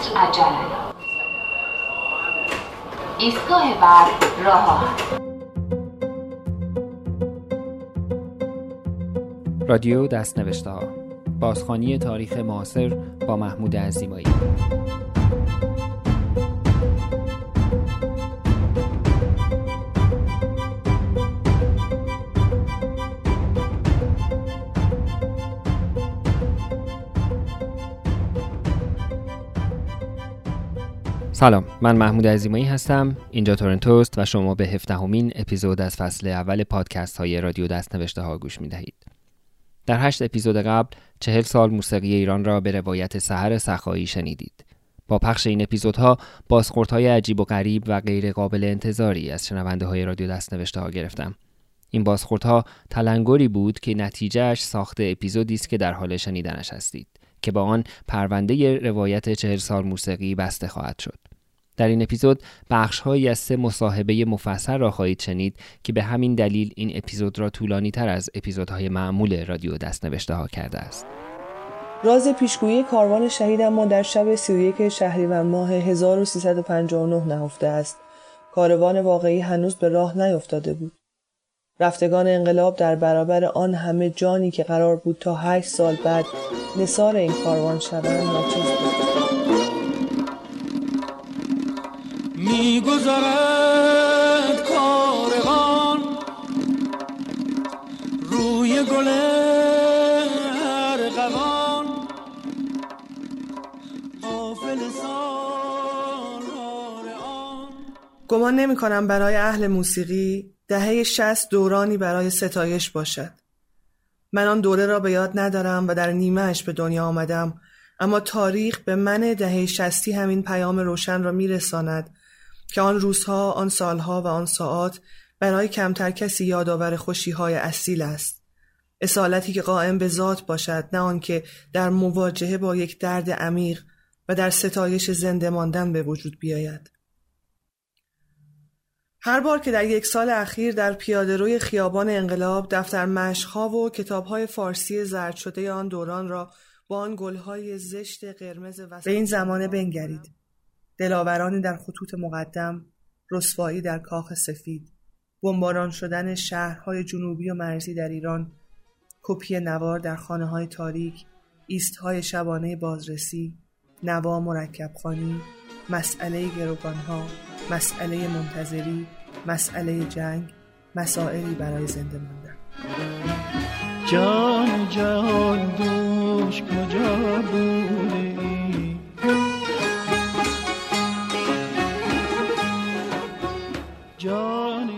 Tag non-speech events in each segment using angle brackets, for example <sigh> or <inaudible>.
قطر عجله. ایستگاه بعد راه رادیو دست نوشته ها بازخانی تاریخ معاصر با محمود عزیمایی. سلام من محمود عزیمایی هستم اینجا تورنتوست و شما به هفدهمین اپیزود از فصل اول پادکست های رادیو دست نوشته ها گوش می دهید. در هشت اپیزود قبل چهل سال موسیقی ایران را به روایت سحر سخایی شنیدید. با پخش این اپیزودها های عجیب و غریب و غیر قابل انتظاری از شنونده های رادیو دست نوشته ها گرفتم. این بازخوردها تلنگری بود که نتیجهش ساخت اپیزودی است که در حال شنیدنش هستید که با آن پرونده روایت چهل سال موسیقی بسته خواهد شد. در این اپیزود بخشهایی از سه مصاحبه مفصل را خواهید شنید که به همین دلیل این اپیزود را طولانی تر از اپیزودهای معمول رادیو دست نوشته ها کرده است. راز پیشگویی کاروان شهید اما در شب 31 شهریور ماه 1359 نهفته است. کاروان واقعی هنوز به راه نیفتاده بود. رفتگان انقلاب در برابر آن همه جانی که قرار بود تا هشت سال بعد نصار این کاروان شوند ناچیز بود. میگذرد کاروان روی گل ارغوان گمان نمی کنم برای اهل موسیقی دهه شست دورانی برای ستایش باشد من آن دوره را به یاد ندارم و در نیمهش به دنیا آمدم اما تاریخ به من دهه شستی همین پیام روشن را میرساند که آن روزها، آن سالها و آن ساعات برای کمتر کسی یادآور خوشیهای اصیل است. اصالتی که قائم به ذات باشد نه آنکه در مواجهه با یک درد عمیق و در ستایش زنده ماندن به وجود بیاید. هر بار که در یک سال اخیر در پیاده روی خیابان انقلاب دفتر مشقها و کتابهای فارسی زرد شده آن دوران را با آن گلهای زشت قرمز و به این زمانه بنگرید. دلاورانی در خطوط مقدم، رسوایی در کاخ سفید، بمباران شدن شهرهای جنوبی و مرزی در ایران، کپی نوار در خانه های تاریک، ایستهای شبانه بازرسی، نوا مرکب خانی، مسئله گروگانها، مسئله منتظری، مسئله جنگ، مسائلی برای زنده ماندن. جان جان دوش کجا بوده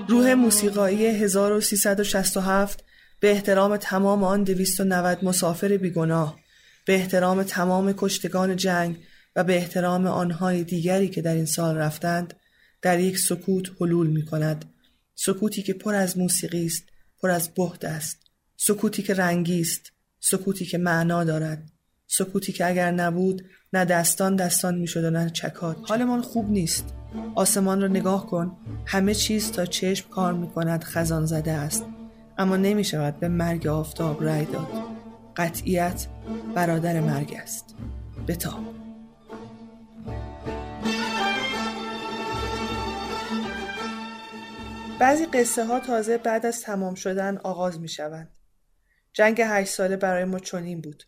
روح موسیقایی 1367 به احترام تمام آن 290 مسافر بیگناه به احترام تمام کشتگان جنگ و به احترام آنهای دیگری که در این سال رفتند در یک سکوت حلول می کند سکوتی که پر از موسیقی است پر از بهد است. سکوتی که رنگی است سکوتی که معنا دارد. سکوتی که اگر نبود نه دستان دستان می‌شد و نه چکات. حالمان خوب نیست. آسمان را نگاه کن. همه چیز تا چشم کار می کند خزان زده است. اما نمی شود به مرگ آفتاب رای داد. قطعیت برادر مرگ است. بتاب. بعضی قصه ها تازه بعد از تمام شدن آغاز می شوند. جنگ هشت ساله برای ما چنین بود.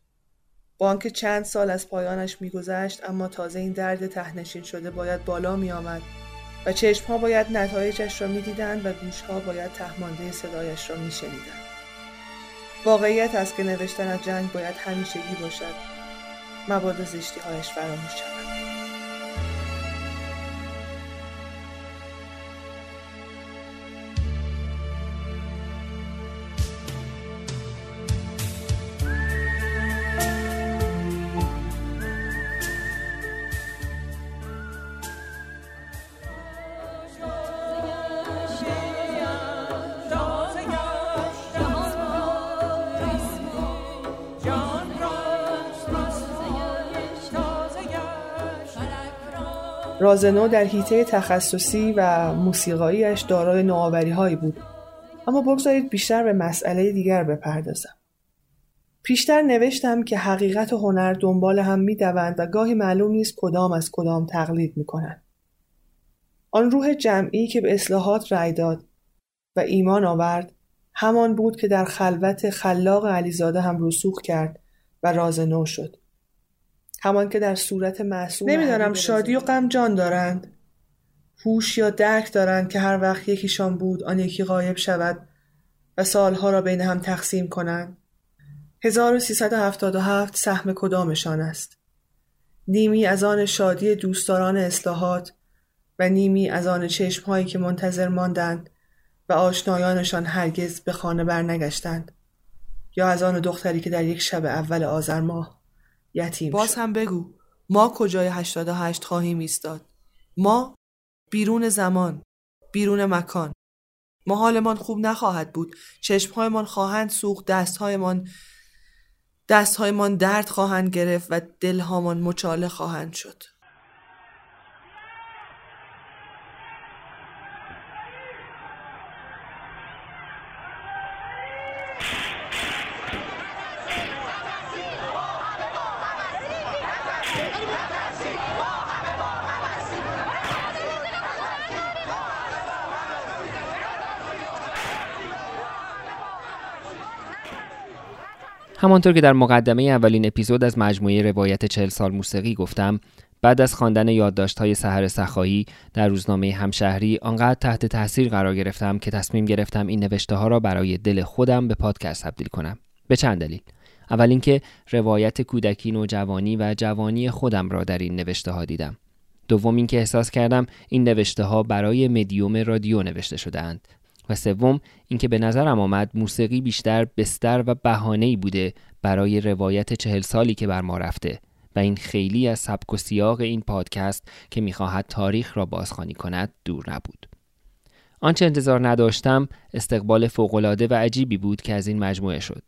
با آنکه چند سال از پایانش میگذشت اما تازه این درد تهنشین شده باید بالا می آمد و چشمها باید نتایجش را می‌دیدند و گوشها باید تهمانده صدایش را میشنیدند واقعیت است که نوشتن از جنگ باید همیشگی باشد مبادا زشتی هایش فراموش شود رازنو در حیطه تخصصی و موسیقاییش دارای نوآوری هایی بود اما بگذارید بیشتر به مسئله دیگر بپردازم پیشتر نوشتم که حقیقت و هنر دنبال هم می‌دوند و گاهی معلوم نیست کدام از کدام تقلید می‌کنند. آن روح جمعی که به اصلاحات رأی داد و ایمان آورد همان بود که در خلوت خلاق علیزاده هم رسوخ کرد و راز نو شد. همان که در صورت معصوم نمی‌دانم شادی و غم جان دارند. هوش یا درک دارند که هر وقت یکیشان بود آن یکی غایب شود و سالها را بین هم تقسیم کنند. 1377 سهم کدامشان است؟ نیمی از آن شادی دوستداران اصلاحات و نیمی از آن چشمهایی که منتظر ماندند و آشنایانشان هرگز به خانه برنگشتند یا از آن دختری که در یک شب اول آذر ماه یتیم باز هم بگو ما کجای 88 خواهیم ایستاد؟ ما بیرون زمان بیرون مکان. ما حالمان خوب نخواهد بود. چشمهایمان خواهند سوخت دستهایمان دستهایمان درد خواهند گرفت و دلهامان مچاله خواهند شد. همانطور که در مقدمه اولین اپیزود از مجموعه روایت چهل سال موسیقی گفتم بعد از خواندن یادداشت‌های سحر سخایی در روزنامه همشهری آنقدر تحت تاثیر قرار گرفتم که تصمیم گرفتم این نوشته ها را برای دل خودم به پادکست تبدیل کنم. به چند دلیل. اول اینکه روایت کودکی نوجوانی و جوانی خودم را در این نوشته ها دیدم. دوم اینکه احساس کردم این نوشته ها برای مدیوم رادیو نوشته شدهاند. و سوم اینکه به نظرم آمد موسیقی بیشتر بستر و بهانه‌ای بوده برای روایت چهل سالی که بر ما رفته و این خیلی از سبک و سیاق این پادکست که می‌خواهد تاریخ را بازخوانی کند دور نبود. آنچه انتظار نداشتم استقبال فوقالعاده و عجیبی بود که از این مجموعه شد.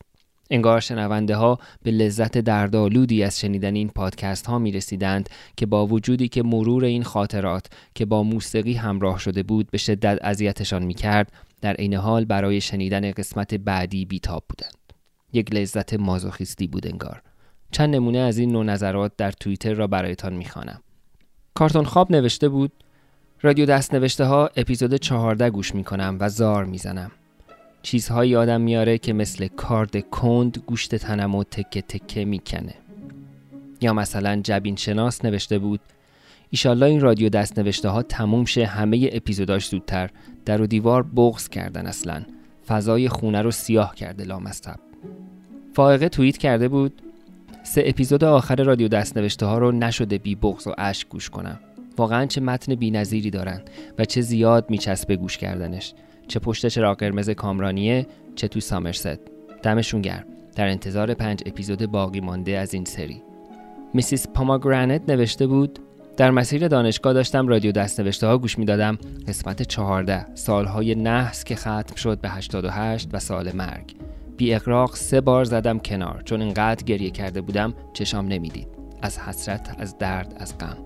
انگار شنونده ها به لذت دردآلودی از شنیدن این پادکست ها می رسیدند که با وجودی که مرور این خاطرات که با موسیقی همراه شده بود به شدت اذیتشان می کرد در عین حال برای شنیدن قسمت بعدی بیتاب بودند. یک لذت مازوخیستی بود انگار. چند نمونه از این نوع نظرات در توییتر را برایتان می‌خوانم. کارتون خواب نوشته بود رادیو دست نوشته ها اپیزود 14 گوش می‌کنم و زار می‌زنم. چیزهایی یادم میاره که مثل کارد کند گوشت تنم و تکه تکه می‌کنه. یا مثلا جبین شناس نوشته بود ایشالله این رادیو دست نوشته ها تموم شه همه اپیزوداش زودتر. در و دیوار بغز کردن اصلا. فضای خونه رو سیاه کرده لامصب. فائقه توییت کرده بود سه اپیزود آخر رادیو دست نوشته ها رو نشده بی بغز و اشک گوش کنم. واقعا چه متن بی نظیری دارن و چه زیاد میچسبه گوش کردنش. چه پشت چراغ قرمز کامرانیه چه تو سامرست. دمشون گرم. در انتظار پنج اپیزود باقی مانده از این سری. میسیس پاماگرانت نوشته بود در مسیر دانشگاه داشتم رادیو دستنوشته ها گوش می‌دادم. قسمت 14 سالهای نحس که ختم شد به 88 و سال مرگ. بی اقراق سه بار زدم کنار. چون اینقدر گریه کرده بودم چشام نمی‌دید. از حسرت از درد از غم.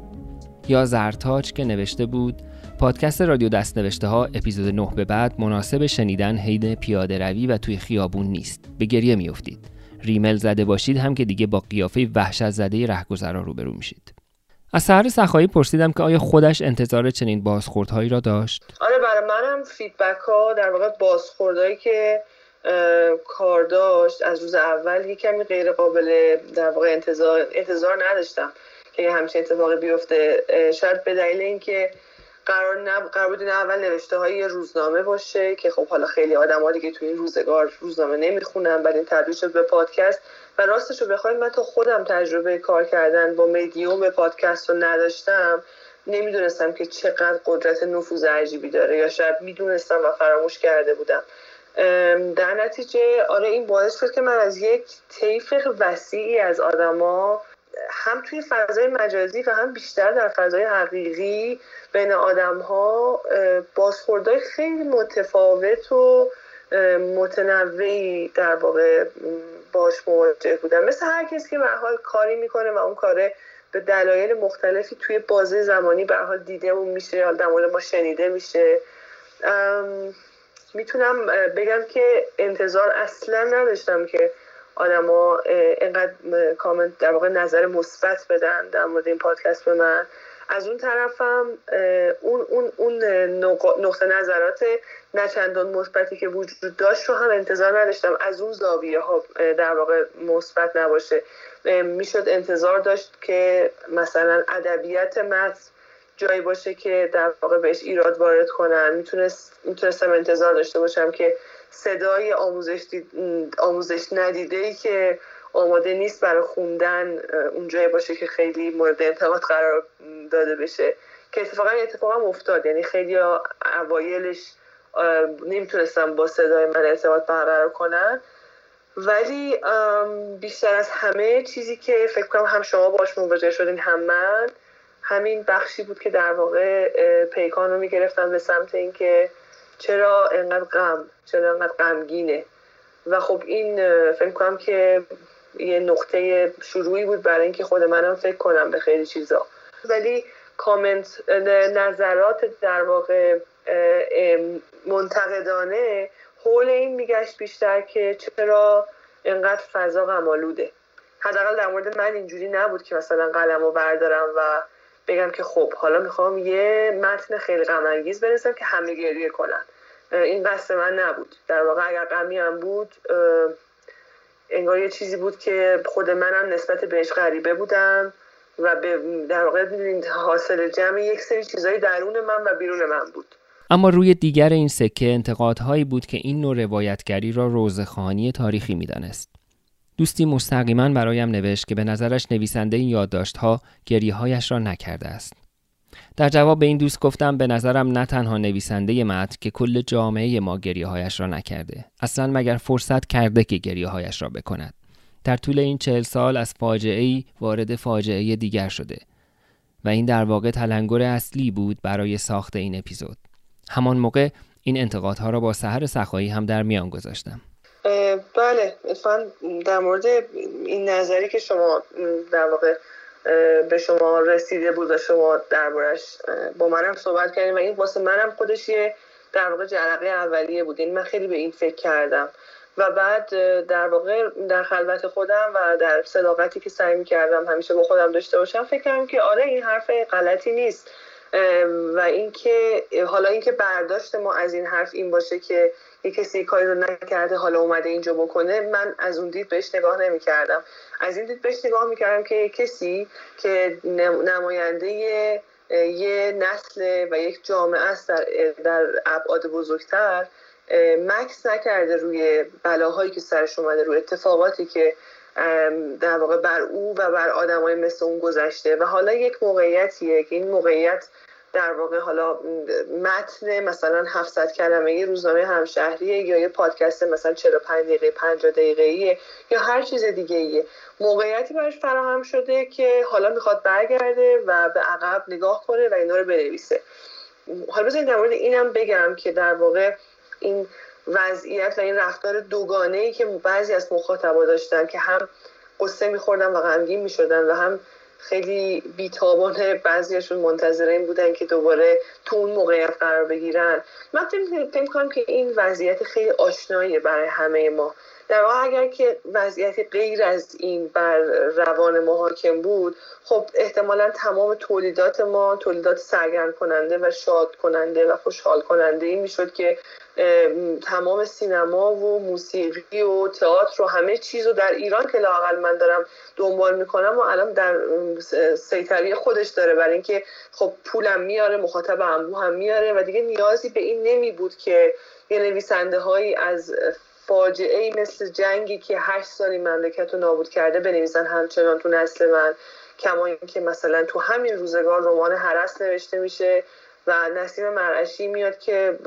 یا زرتاج که نوشته بود پادکست رادیو دست نوشته ها اپیزود 9 به بعد مناسب شنیدن حین پیاده روی و توی خیابون نیست. به گریه میافتید. ریمل زده باشید هم که دیگه با قیافه وحشت زده رهگذرا روبرو میشید. از سهر سخایی پرسیدم که آیا خودش انتظار چنین بازخوردهایی را داشت؟ آره برای منم فیدبک ها در واقع بازخوردهایی که کار داشت از روز اول یه کمی غیر قابل در واقع انتظار, انتظار نداشتم که همچین اتفاقی بیفته. شاید به دلیل اینکه قرار, نب... قرار بود این اول نوشته های روزنامه باشه که خب حالا خیلی آدم ها دیگه توی این روزگار روزنامه نمی‌خونن بعد این تبدیل شد به پادکست و راستش رو بخوایم من تا خودم تجربه کار کردن با مدیوم پادکست رو نداشتم نمی‌دونستم که چقدر قدرت نفوذ عجیبی داره یا شاید می‌دونستم و فراموش کرده بودم. در نتیجه آره این باعث شد که من از یک طیف وسیعی از آدما هم توی فضای مجازی و هم بیشتر در فضای حقیقی بین آدم ها بازخوردهای خیلی متفاوت و متنوعی در واقع باش مواجه بودم مثل هر کسی که به حال کاری می‌کنه و اون کاره به دلایل مختلفی توی بازه زمانی به حال دیده اون میشه یا در ما شنیده میشه. می‌تونم بگم که انتظار اصلا نداشتم که آدما اینقدر کامنت در واقع نظر مثبت بدن در مورد این پادکست به من. از اون طرفم اون اون اون نقطه نظرات نچندان مثبتی که وجود داشت رو هم انتظار نداشتم. از اون زاویه ها در واقع مثبت نباشه. می‌شد انتظار داشت که مثلا ادبیات متن جایی باشه که در واقع بهش ایراد وارد کنن. می‌تونست می‌تونستم انتظار داشته باشم که صدای آموزش, آموزش ندیده ای که آماده نیست برای خوندن اونجایی باشه که خیلی مورد انتقاد قرار داده بشه. که اتفاقا اتفاقا افتاد. یعنی خیلی اوایلش نمی‌تونستم با صدای من ارتباط برقرار کنن. ولی بیشتر از همه چیزی که فکر کنم هم شما باش مواجه شدین هم من همین بخشی بود که در واقع پیکان رو می‌گرفتم به سمت اینکه چرا انقدر غم؟ چرا انقدر غمگینه؟ و خب این فکر کنم که یه نقطه شروعی بود برای اینکه خود منم فکر کنم به خیلی چیزا. ولی کامنت نظرات در واقع منتقدانه حول این میگشت بیشتر که چرا انقدر فضا غمالوده حداقل در مورد من اینجوری نبود که مثلا قلم رو بردارم و بگم که خب حالا می‌خوام یه متن خیلی غم بنویسم که همه گریه کنن. این قصد من نبود. در واقع اگر غمی هم بود انگار یه چیزی بود که خود منم نسبت بهش غریبه بودم و به در واقع حاصل جمع یک سری چیزهای درون من و بیرون من بود. اما روی دیگر این سکه انتقادهایی بود که این نوع روایتگری را روزخانی تاریخی می‌دانست. دوستی مستقیما برایم نوشت که به نظرش نویسنده این یادداشتها گریههایش را نکرده است. در جواب به این دوست گفتم به نظرم نه تنها نویسنده متن که کل جامعه ما گریه هایش را نکرده اصلا مگر فرصت کرده که گریه هایش را بکند. در طول این چهل سال از فاجعه ای وارد فاجعه دیگر شده و این در واقع تلنگر اصلی بود برای ساخت این اپیزود. همان موقع این انتقادها را با سحر سخایی هم در میان گذاشتم. بله در مورد این نظری که شما در واقع به شما رسیده بود و شما دربارش با منم صحبت کردیم و این واسه منم خودش یه در واقع جرقه اولیه بود. این یعنی من خیلی به این فکر کردم. و بعد در واقع در خلوت خودم و در صداقتی که سعی کردم همیشه با خودم داشته باشم فکر کردم که آره این حرف غلطی نیست. و اینکه حالا اینکه برداشت ما از این حرف این باشه که یه کسی کاری رو نکرده حالا اومده اینجا بکنه من از اون دید بهش نگاه نمی کردم از این دید بهش نگاه می کردم که کسی که نماینده یه نسل و یک جامعه است در, در ابعاد بزرگتر مکس نکرده روی بلاهایی که سرش اومده روی اتفاقاتی که در واقع بر او و بر آدمای مثل اون گذشته. و حالا یک موقعیتیه که این موقعیت در واقع حالا متن مثلا 700 کلمه یه روزنامه همشهریه یا یه پادکست مثلا 45 دقیقه 50 دقیقه یا هر چیز دیگه ایه موقعیتی براش فراهم شده که حالا می‌خواد برگرده و به عقب نگاه کنه و اینا رو بنویسه. حالا بزنید در مورد اینم بگم که در واقع این وضعیت و این رفتار دوگانه ای که بعضی از مخاطبا داشتن که هم قصه میخوردن و غمگین می‌شدن و هم خیلی بیتابانه بعضیشون منتظر این بودن که دوباره تو اون موقعیت قرار بگیرن. من فکر کنم که این وضعیت خیلی آشناییه برای همه ما. در واقع اگر که وضعیت غیر از این بر روان ما حاکم بود خب احتمالا تمام تولیدات ما تولیدات سرگرم کننده و شاد کننده و خوشحال کننده این می‌شد که تمام سینما و موسیقی و تئاتر و همه چیز رو در ایران که لاقل من دارم دنبال می‌کنم و الان در سیطری خودش داره. برای اینکه خب پولم میاره مخاطب انبو هم میاره و دیگه نیازی به این نمی بود که یه نویسنده هایی از فاجعه ای مثل جنگی که هشت سالی مملکت رو نابود کرده بنویسن. همچنان تو نسل من کما اینکه مثلا تو همین روزگار رمان هرس نوشته میشه. و نسیم مرعشی میاد که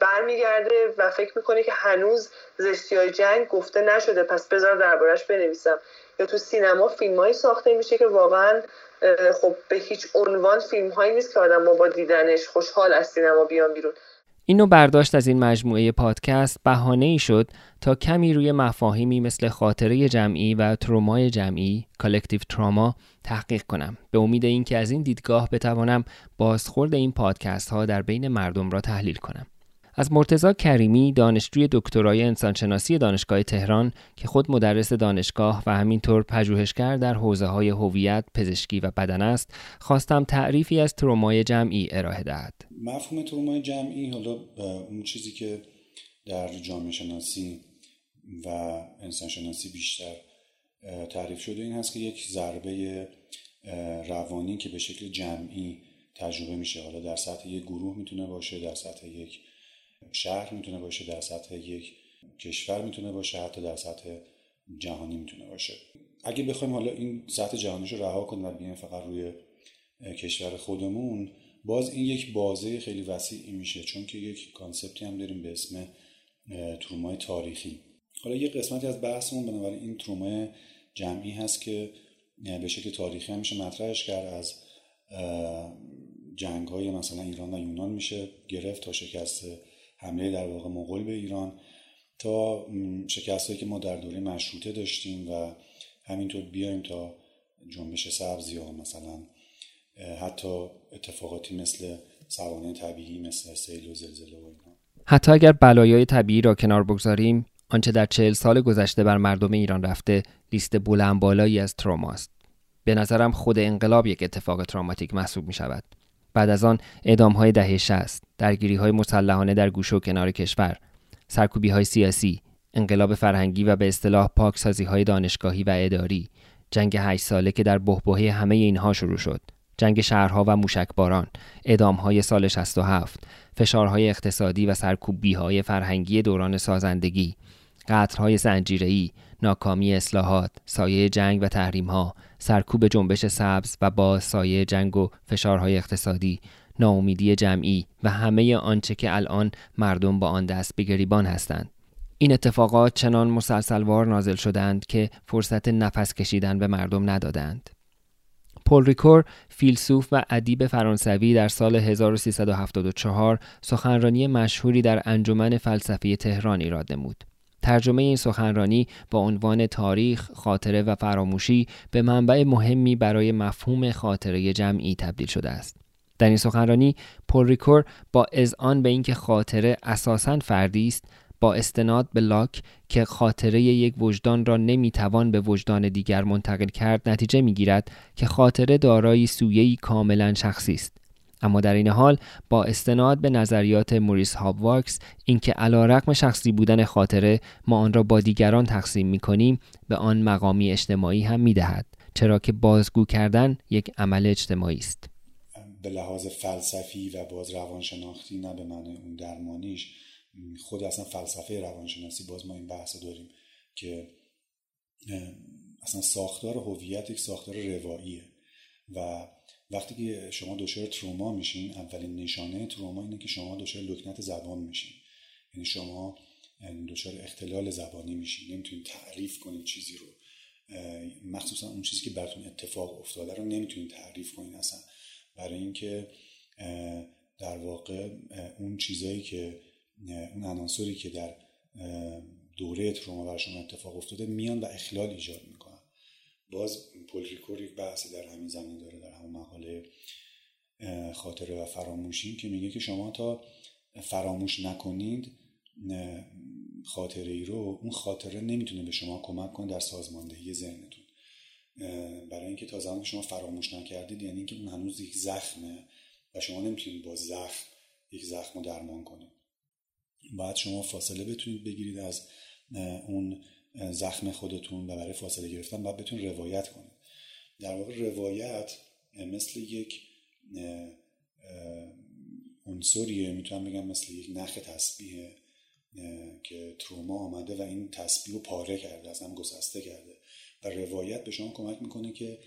برمیگرده و فکر می‌کنه که هنوز زشتی های جنگ گفته نشده پس بذار دربارش بنویسم. یا تو سینما فیلم ساخته میشه که واقعا خب به هیچ عنوان فیلم هایی نیست که آدما با دیدنش خوشحال از سینما بیان بیرون. اینو برداشت از این مجموعه پادکست بهانه ای شد تا کمی روی مفاهیمی مثل خاطره جمعی و ترومای جمعی collective trauma تحقیق کنم به امید اینکه از این دیدگاه بتوانم بازخورد این پادکست ها در بین مردم را تحلیل کنم از مرتزا کریمی دانشجوی دکترای انسانشناسی دانشگاه تهران که خود مدرس دانشگاه و همینطور پژوهشگر در حوزه های هویت، پزشکی و بدن است، خواستم تعریفی از ترومای جمعی ارائه دهد. مفهوم ترومای جمعی حالا اون چیزی که در جامعه شناسی و انسان شناسی بیشتر تعریف شده این هست که یک ضربه روانی که به شکل جمعی تجربه میشه. حالا در سطح یک گروه می‌تونه باشه در سطح یک شهر می‌تونه باشه در سطح یک کشور می‌تونه باشه حتی در سطح جهانی می‌تونه باشه. اگه بخوایم حالا این سطح جهانیش رو رها کنیم و بیایم فقط روی کشور خودمون باز این یک بازه خیلی وسیعی میشه چون که یک کانسپتی هم داریم به اسم ترومای تاریخی. حالا یه قسمتی از بحثمون بنابراین این ترومای جمعی هست که به شکل تاریخی میشه مطرحش کرد از جنگ های مثلا ایران و یونان میشه گرفت تا شکست حمله در واقع مغول به ایران تا شکست که ما در دوره مشروطه داشتیم و همینطور بیایم تا جنبش سبز یا مثلا حتی اتفاقاتی مثل سوانه طبیعی مثل سیل و زلزله و اینا. حتی اگر بلایای طبیعی را کنار بگذاریم آنچه در چهل سال گذشته بر مردم ایران رفته لیست بلند بالایی از تروماست به نظرم خود انقلاب یک اتفاق تراماتیک محسوب می شود بعد از آن اعدام های دهه 60 درگیری های مسلحانه در گوشه و کنار کشور سرکوبی های سیاسی انقلاب فرهنگی و به اصطلاح پاکسازی های دانشگاهی و اداری جنگ هشت ساله که در بهبهه همه اینها شروع شد جنگ شهرها و موشکباران های سال 67 فشارهای اقتصادی و های فرهنگی دوران سازندگی قطرهای زنجیره‌ای ناکامی اصلاحات سایه جنگ و ها سرکوب جنبش سبز و با سایه جنگ و فشارهای اقتصادی ناامیدی جمعی و همه آنچه که الان مردم با آن دست به گریبان هستند این اتفاقات چنان مسلسلوار نازل شدند که فرصت نفس کشیدن به مردم ندادند پل ریکور فیلسوف و ادیب فرانسوی در سال 1374 سخنرانی مشهوری در انجمن فلسفی تهران ایراد نمود. ترجمه این سخنرانی با عنوان تاریخ، خاطره و فراموشی به منبع مهمی برای مفهوم خاطره جمعی تبدیل شده است. در این سخنرانی پل ریکور با اذعان به اینکه خاطره اساساً فردی است با استناد به لاک که خاطره یک وجدان را نمی‌توان به وجدان دیگر منتقل کرد نتیجه می‌گیرد که خاطره دارایی سویه‌ای کاملا شخصی است اما در این حال با استناد به نظریات موریس هابواکس اینکه علیرغم شخصی بودن خاطره ما آن را با دیگران تقسیم می کنیم به آن مقامی اجتماعی هم می دهد چرا که بازگو کردن یک عمل اجتماعی است. به لحاظ فلسفی و باز روانشناختی نه به معنی اون درمانیش خود اصلا فلسفه روانشناسی باز ما این بحث داریم که اصلا ساختار هویت یک ساختار رواییه و وقتی که شما دچار تروما میشین اولین نشانه تروما اینه که شما دچار لکنت زبان میشین. یعنی شما دچار اختلال زبانی میشین. نمی‌تونید تعریف کنید چیزی رو. مخصوصا اون چیزی که براتون اتفاق افتاده رو نمی‌تونید تعریف کنید اصلا. برای اینکه در واقع اون چیزایی که اون عناصری که در دوره تروما بر شما اتفاق افتاده میان و اخلال ایجاد می‌کنن باز پولریکور یک بحثی در همین زمین داره در همون مقاله خاطره و فراموشی که میگه که شما تا فراموش نکنید خاطره ای رو اون خاطره نمی‌تونه به شما کمک کنه در سازماندهی ذهنتون. برای اینکه تا زمانی که شما فراموش نکردید یعنی اینکه اون هنوز یک زخمه و شما نمی‌تونید با زخم یک زخم رو درمان کنید. باید شما فاصله بتونید بگیرید از اون زخم خودتون و برای فاصله گرفتن باید بتونید روایت کنید در واقع روایت مثل یک عنصریه. می‌تونم بگم مثل یک نخ تسبیح که تروما آمده و این تسبیح رو پاره کرده از هم گسسته کرده. و روایت به شما کمک می‌کنه که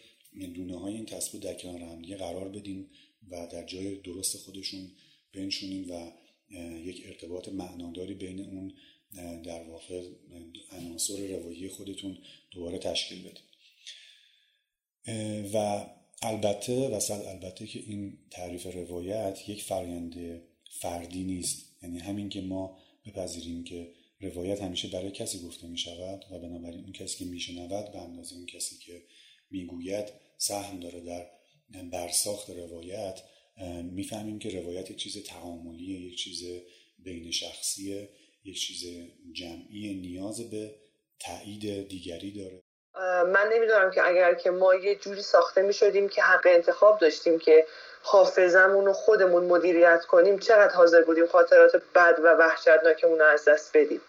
دونه های این تسبیح در کنار هم قرار بدین و در جای درست خودشون بنشونین و یک ارتباط معناداری بین اون در واقع عناصر روایی خودتون دوباره تشکیل بدید. و البته وسط البته که این تعریف روایت یک فرایند فردی نیست. یعنی همین که ما بپذیریم که روایت همیشه برای کسی گفته می شود و بنابراین اون کسی که میشنود به اندازه اون کسی که می‌گوید سهم داره در برساخت روایت می‌فهمیم که روایت یک چیز تعاملیه یک چیز بین شخصی یک چیز جمعی نیاز به تایید دیگری داره. من نمی‌دونم که اگر که ما یه جوری ساخته می شدیم که حق انتخاب داشتیم که حافظمون رو خودمون مدیریت کنیم چقدر حاضر بودیم خاطرات بد و وحشتناکمون رو از دست بدیم؟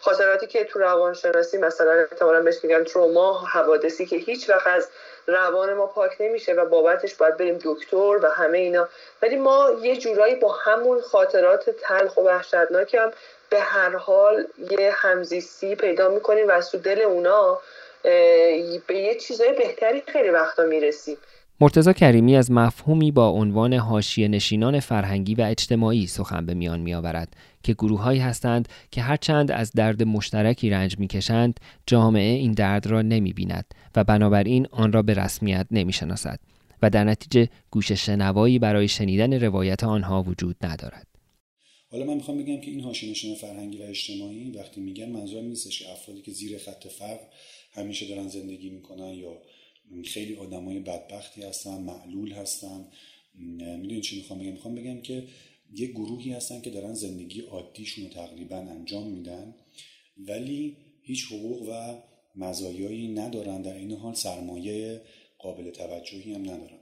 خاطراتی که تو روانشناسی مثلا احتمالا بهش میگن تروما حوادثی که هیچ وقت از روان ما پاک نمیشه و بابتش باید بریم دکتر و همه اینا. ولی ما یه جورایی با همون خاطرات تلخ و وحشتناکم به هر حال یه همزیستی پیدا می‌کنیم و تو دل اونا به یه چیزای بهتری خیلی وقتا می‌رسیم مرتزا کریمی از مفهومی با عنوان حاشیه نشینان فرهنگی و اجتماعی سخن به میان می آورد که گروههایی هستند که هرچند از درد مشترکی رنج می‌کشند جامعه این درد را نمی بیند و بنابراین آن را به رسمیت نمی شناسد و در نتیجه گوش شنوایی برای شنیدن روایت آنها وجود ندارد. حالا من می‌خوام بگم که این حاشیه نشین فرهنگی و اجتماعی وقتی میگن منظورم نیستش که افرادی که زیر خط فقر همیشه دارن زندگی می‌کنن یا خیلی آدمای بدبختی هستن معلول هستن. می‌دونید چی می‌خوام بگم؟ می‌خوام بگم که یه گروهی هستن که دارن زندگی عادیشون رو تقریبا انجام میدن ولی هیچ حقوق و مزایایی ندارن در این حال سرمایه قابل توجهی هم ندارن.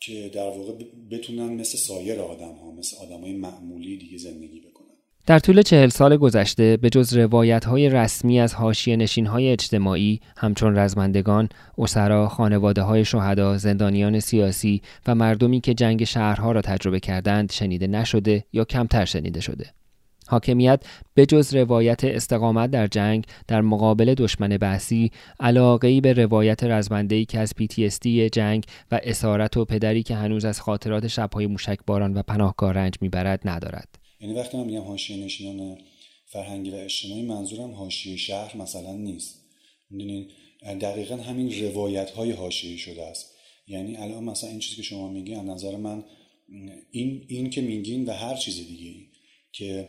که در واقع بتونن مثل سایر آدم ها مثل آدم های معمولی دیگه زندگی بکنن در طول چهل سال گذشته به جز روایت های رسمی از حاشیه نشین های اجتماعی همچون رزمندگان، اسرا، خانواده های شهدا، زندانیان سیاسی و مردمی که جنگ شهرها را تجربه کردند شنیده نشده یا کمتر شنیده شده. حاکمیت به جز روایت استقامت در جنگ در مقابل دشمن بحثی علاقه به روایت رزمندهی که از PTSD جنگ و اسارت و پدری که هنوز از خاطرات شبهای موشکباران و پناهگاه رنج می‌برد ندارد. یعنی وقتی من میگم حاشیه نشینان فرهنگی و اجتماعی منظورم حاشیه شهر مثلا نیست. می‌دونین؟ دقیقا همین روایت های حاشیه شده است. یعنی الان مثلا این چیزی که شما میگی از نظر من این این که میگین و هر چیز دیگه که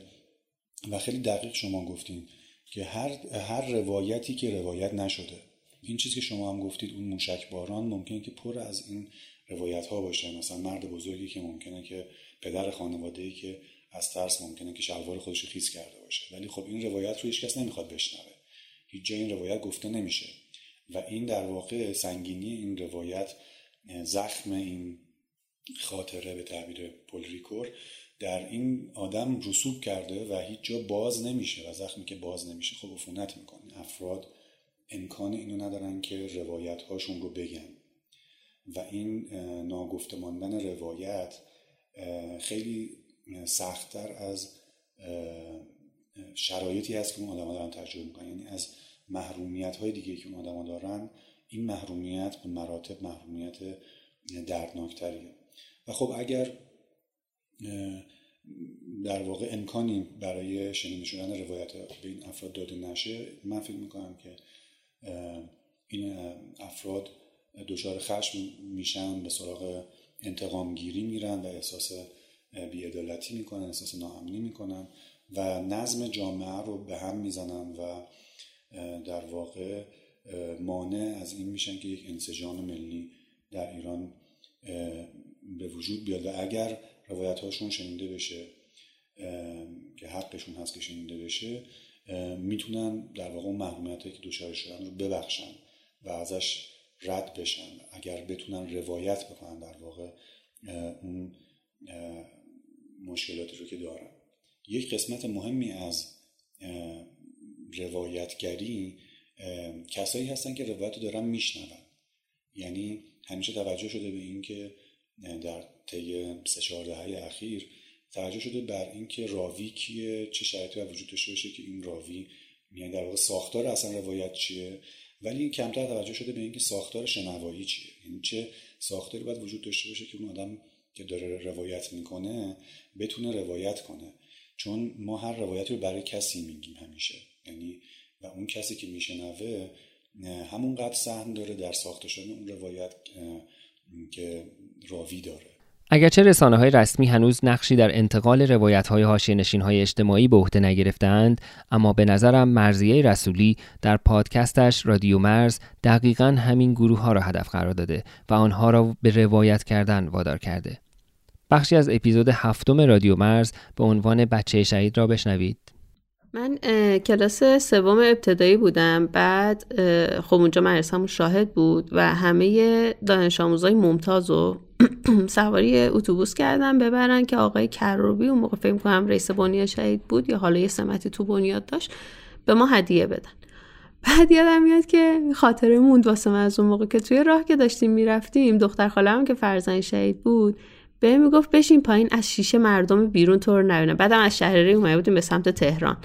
و خیلی دقیق شما گفتین که هر هر روایتی که روایت نشده. این چیزی که شما هم گفتید اون موشک باران ممکنه که پر از این روایت ها باشه. مثلا مرد بزرگی که ممکنه که پدر خانواده ای که از ترس ممکنه که شلوار خودش خیس کرده باشه. ولی خب این روایت رو هیچ کس نمی‌خواد بشنوه. هیچ جای این روایت گفته نمیشه. و این در واقع سنگینی این روایت زخم این خاطره به تعبیر پولریکور در این آدم رسوب کرده و هیچ جا باز نمیشه و زخمی که باز نمیشه خب عفونت می‌کنه. افراد امکان اینو ندارن که روایت هاشون رو بگن. و این ناگفته ماندن روایت خیلی سختتر از شرایطی هست که اون آدم دارن تجربه می‌کنن. یعنی از محرومیت های دیگه که اون آدم دارن این محرومیت به مراتب محرومیت دردناکتریه. و خب اگر در واقع امکانی برای شنیده شدن روایت به این افراد داده نشه من فکر می‌کنم که این افراد دچار خشم میشن به سراغ انتقام گیری میرن و احساس بیعدالتی می‌کنن احساس ناامنی می‌کنن و نظم جامعه رو به هم می‌زنن و در واقع مانع از این میشن که یک انسجام ملی در ایران به وجود بیاد. و اگر روایت هاشون شنیده بشه که حقشون هست که شنیده بشه می‌تونن در واقع اون که دچار شدن رو ببخشن و ازش رد بشن. اگر بتونن روایت بکنن در واقع اون مشکلاتی رو که دارن. یک قسمت مهمی از روایتگری کسایی هستن که روایت رو دارن میشنون. یعنی همیشه توجه شده به این که در طی سه چهار دهه اخیر توجه شده بر اینکه راوی کیه چه شرایطی وجود داشته باشه که این راوی یعنی در واقع ساختار اصلا روایت چیه؟ ولی این کمتر توجه شده به اینکه ساختار شنوایی چیه. یعنی چه ساختاری باید وجود داشته باشه که اون آدم که داره روایت می‌کنه بتونه روایت کنه. چون ما هر روایتی رو برای کسی میگیم همیشه. یعنی و اون کسی که میشنوه همونقدر سهم داره در ساخته اون روایت که راوی داره. اگرچه رسانه های رسمی هنوز نقشی در انتقال روایت های هاشی نشین های اجتماعی به عهده نگرفتند اما به نظرم مرزیه رسولی در پادکستش رادیو مرز دقیقا همین گروه ها را هدف قرار داده و آنها را به روایت کردن وادار کرده. بخشی از اپیزود هفتم رادیو مرز به عنوان بچه شهید را بشنوید. من کلاس سوم ابتدایی بودم. بعد خب اونجا مدرسه‌مون شاهد بود و همه دانش آموزای ممتاز و <clears throat> سواری اتوبوس کردم ببرن که آقای کروبی اون موقع فکر کنم رئیس بنیاد شهید بود یا حالا یه سمتی تو بنیاد داشت به ما هدیه بدن. بعد یادم میاد که خاطره موند واسه من از اون موقع که توی راه که داشتیم می‌رفتیم دختر خالم که فرزند شهید بود به می‌گفت بشین پایین از شیشه مردم بیرون تو رو نبینم بعدم از شهرری اومده بودیم به سمت تهران.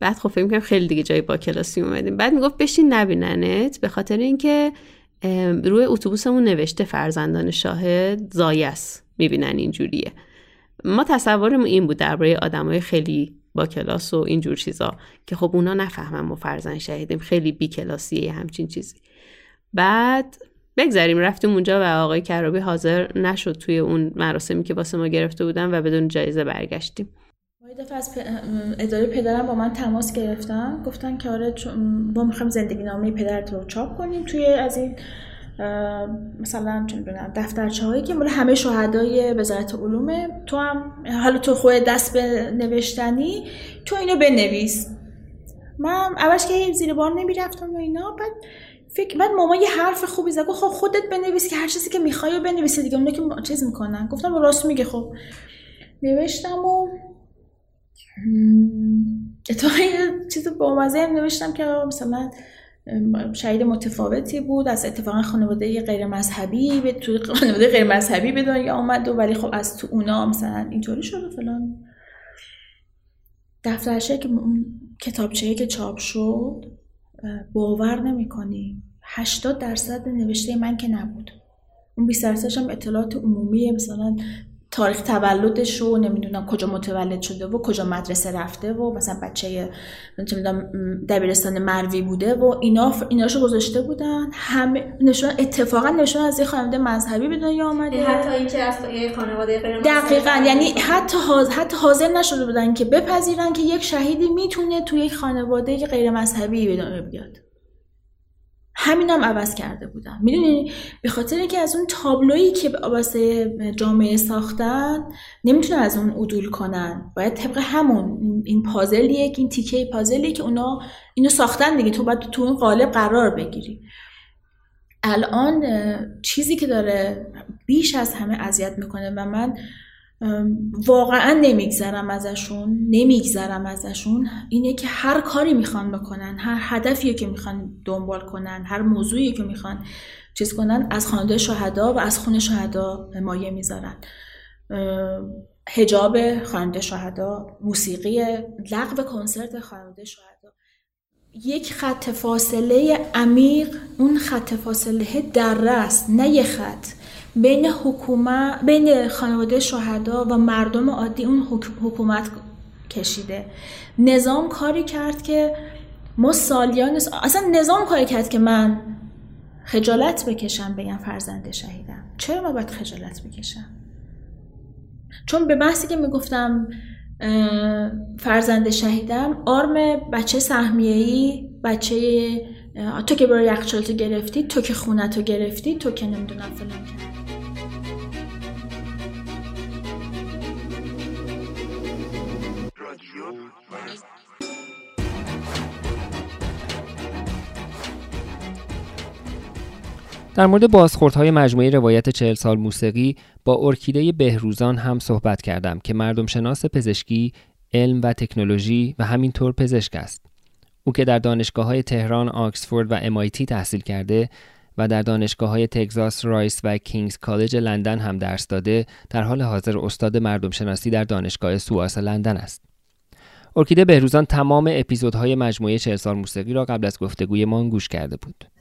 بعد خب فکر کنم خیلی دیگه جای با کلاسی اومدیم. بعد می‌گفت بشین نبیننت به خاطر اینکه روی اتوبوسمون نوشته فرزندان شاهد زایس می‌بینن اینجوریه. ما تصورمون این بود درباره آدمای خیلی با کلاس و اینجور چیزا که خب اونا نفهمن ما فرزند شهیدیم خیلی بی کلاسیه همچین چیزی. بعد بگذاریم. رفتیم اونجا و آقای کرابی حاضر نشد توی اون مراسمی که واسه ما گرفته بودن و بدون جایزه برگشتیم. یه دفعه از اداره پدرم با من تماس گرفتن. گفتن که آره ما می‌خوایم زندگی نامه پدرت رو چاپ کنیم توی از این مثلا چه می‌دونم دفترچه هایی که مال همه شهدای وزارت علومه تو هم حالا تو خود دست به نوشتنی تو اینو بنویس. من اولش که زیر بار نمی‌رفتم و اینا بعد فکر بعد ماما یه حرف خوبی زد. خب خودت بنویس که هر چیزی که می‌خوای بنویسی دیگه. اونا که چیز می‌کنن. گفتم راست میگه. خب نوشتم و اتفاقا یه چیز با مزه نوشتم که مثلا شهید متفاوتی بود. از اتفاقا خانواده غیر مذهبی به تو خانواده غیر مذهبی به دنیا آمد و ولی خب از تو اونا مثلا اینطوری شد فلان. دفترچه که کتابچه که چاپ شد. باور نمی‌کنی. 80 درصد نوشته من که نبود. اون 20 درصدش هم اطلاعات عمومی مثلا تاریخ تولدش رو نمی‌دونم کجا متولد شده و کجا مدرسه رفته و مثلا بچه نمی‌دونم دبیرستان مروی بوده و اینا ایناشو گذاشته بودن. همه نشون اتفاقا نشون از یه خانواده مذهبی به دنیا آمده. یعنی حتی اینکه از یه خانواده غیر دقیقاً یعنی حتی حاضر حتی حاضر نشده بودن که بپذیرن که یک شهیدی می‌تونه توی یک خانواده غیر مذهبی به دنیا بیاد. همینم هم عوض کرده بودم. می‌دونی؟ به خاطر اینکه از اون تابلویی که واسه جامعه ساختن نمی‌تونن از اون عدول کنن. باید طبق همون این پازلیه این تیکه پازلیه که اونا اینو ساختن دیگه. تو باید تو اون قالب قرار بگیری. الان چیزی که داره بیش از همه اذیت می‌کنه و من واقعا نمیگذرم ازشون نمیگذرم ازشون. اینه که هر کاری می‌خوان بکنن هر هدفی که می‌خوان دنبال کنن هر موضوعی که می‌خوان چیز کنن از خانواده شهدا و از خون شهدا مایه می‌ذارن. هجاب خانواده شهدا موسیقی لغو کنسرت خانواده شهدا. یک خط فاصله عمیق اون خط فاصله در است نه یه خط. بین حکومت بین خانواده شهدا و مردم عادی اون حکومت کشیده. نظام کاری کرد که ما سالیان اصلا نظام کاری کرد که من خجالت بکشم بگم فرزند شهیدم. چرا من باید خجالت بکشم؟ چون به بحثی که می‌گفتم فرزند شهیدم آرم بچه سهمیه‌ای بچه تو که برای یخچالتو گرفتی تو که خونتو گرفتی تو که نمی‌دونم فلان کرد. در مورد بازخوردهای مجموعه روایت چهل سال موسیقی با ارکیده بهروزان هم صحبت کردم که مردم شناس پزشکی، علم و تکنولوژی و همینطور پزشک است. او که در دانشگاه های تهران، آکسفورد و MIT تحصیل کرده و در دانشگاه های تگزاس رایس و کینگز کالج لندن هم درس داده در حال حاضر استاد مردم شناسی در دانشگاه سواس لندن است. ارکیده بهروزان تمام اپیزودهای مجموعه 40 سال موسیقی را قبل از گفتگوی ما گوش کرده بود.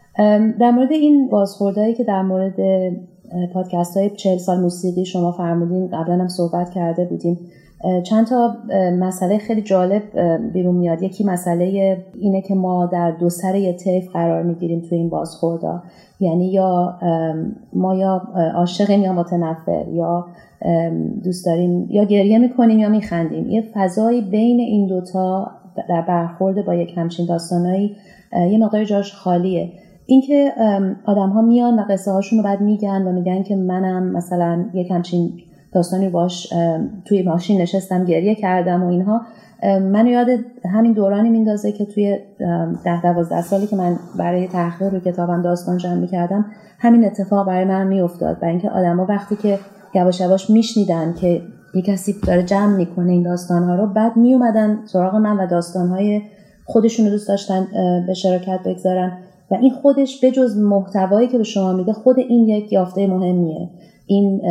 در مورد این بازخوردهایی که در مورد پادکست های 40 سال موسیقی شما فرمودین قبلا هم صحبت کرده بودیم. چند تا مسئله خیلی جالب بیرون میاد. یکی مسئله اینه که ما در دو سر یه طیف قرار می‌گیریم توی این بازخوردا. یعنی یا ما یا عاشقیم یا متنفر یا دوست داریم یا گریه می‌کنیم یا میخندیم. یه فضایی بین این دوتا در برخورد با یک همچین داستانایی یه مقدار جاش خالیه. اینکه آدم ها میان و قصه هاشون رو بعد میگن و میگن که منم مثلا یک همچین داستانی باش توی ماشین نشستم گریه کردم و اینها. منو یاد همین دورانی میندازه که توی ده دوازده سالی که من برای تحقیق رو کتابم داستان جمع می‌کردم همین اتفاق برای من میافتاد برای اینکه آدما وقتی که یواش یواش میشنیدن که یه کسی داره جمع می‌کنه این داستانها رو بعد میومدن سراغ من و داستانهای خودشون رو دوست داشتن به شراکت بگذارن. و این خودش بجز محتوایی که به شما میده خود این یک یافته مهمیه. این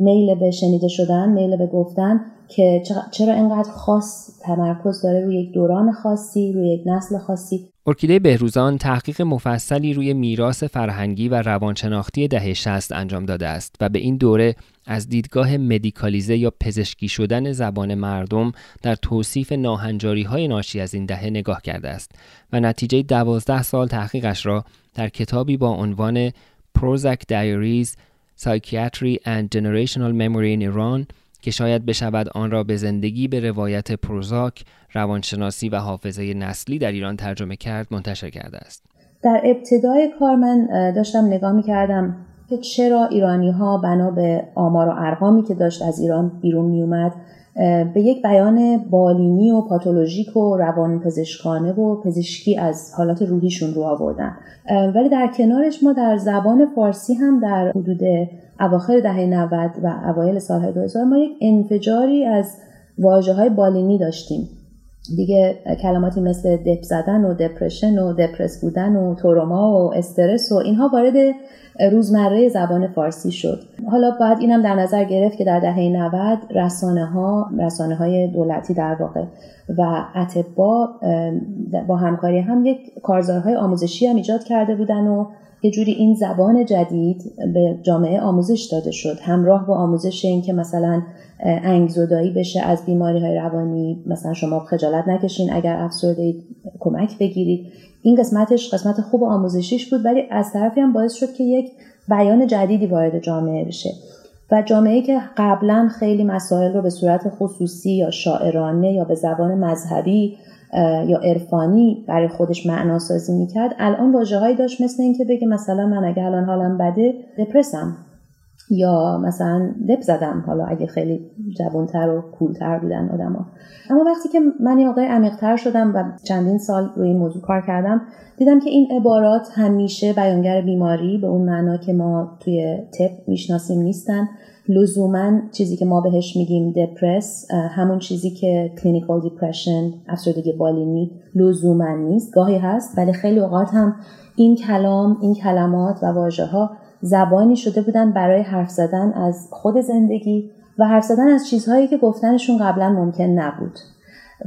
میل به شنیده شدن میل به گفتن که چرا اینقدر خاص تمرکز داره روی یک دوران خاصی روی یک نسل خاصی؟ ارکیده بهروزان تحقیق مفصلی روی میراث فرهنگی و روانشناختی دهه 60 انجام داده است و به این دوره از دیدگاه مدیکالیزه یا پزشکی شدن زبان مردم در توصیف ناهنجاری های ناشی از این دهه نگاه کرده است و نتیجه دوازده سال تحقیقش را در کتابی با عنوان Prozac Diaries Psychiatry and Generational Memory in Iran که شاید بشود آن را به زندگی به روایت پروزاک روانشناسی و حافظه نسلی در ایران ترجمه کرد منتشر کرده است. در ابتدای کار من داشتم نگاه می کردم که چرا ایرانی ها بنا به آمار و ارقامی که داشت از ایران بیرون می اومد به یک بیان بالینی و پاتولوژیک و روان پزشکانه و پزشکی از حالات روحیشون رو آوردن. ولی در کنارش ما در زبان فارسی هم در حدود اواخر دهه 90 و اوایل سال 2000 ما یک انفجاری از واجه های بالینی داشتیم. دیگه کلماتی مثل دپ زدن و دپرشن و دپرس بودن و تروما و استرس و اینها وارد روزمره زبان فارسی شد. حالا باید اینم در نظر گرفت که در دهه 90 رسانه ها رسانه های دولتی در واقع و اتبا با همکاری هم یک کارزارهای آموزشی هم ایجاد کرده بودن و یه جوری این زبان جدید به جامعه آموزش داده شد. همراه با آموزش این که مثلا انگزودایی بشه از بیماری های روانی مثلا شما خجالت نکشین اگر افسرده کمک بگیرید. این قسمتش قسمت خوب آموزشیش بود ولی از طرفی هم باعث شد که یک بیان جدیدی وارد جامعه بشه. و جامعه که قبلا خیلی مسائل رو به صورت خصوصی یا شاعرانه یا به زبان مذهبی یا عرفانی برای خودش معناسازی می‌کرد. الان واژه داشت مثل اینکه بگه مثلا من اگه الان حالم بده دپرسم یا مثلا دپ زدم حالا اگه خیلی جوانتر و کولتر بودن آدما. اما وقتی که من یه آقای عمیقتر شدم و چندین سال روی این موضوع کار کردم دیدم که این عبارات همیشه بیانگر بیماری به اون معنا که ما توی طب می‌شناسیم نیستن. لزوما چیزی که ما بهش میگیم دپرس همون چیزی که clinical depression افسردگی بالینی لزوما نیست. گاهی هست ولی خیلی اوقات هم این کلام این کلمات و واژه ها زبانی شده بودن برای حرف زدن از خود زندگی و حرف زدن از چیزهایی که گفتنشون قبلا ممکن نبود.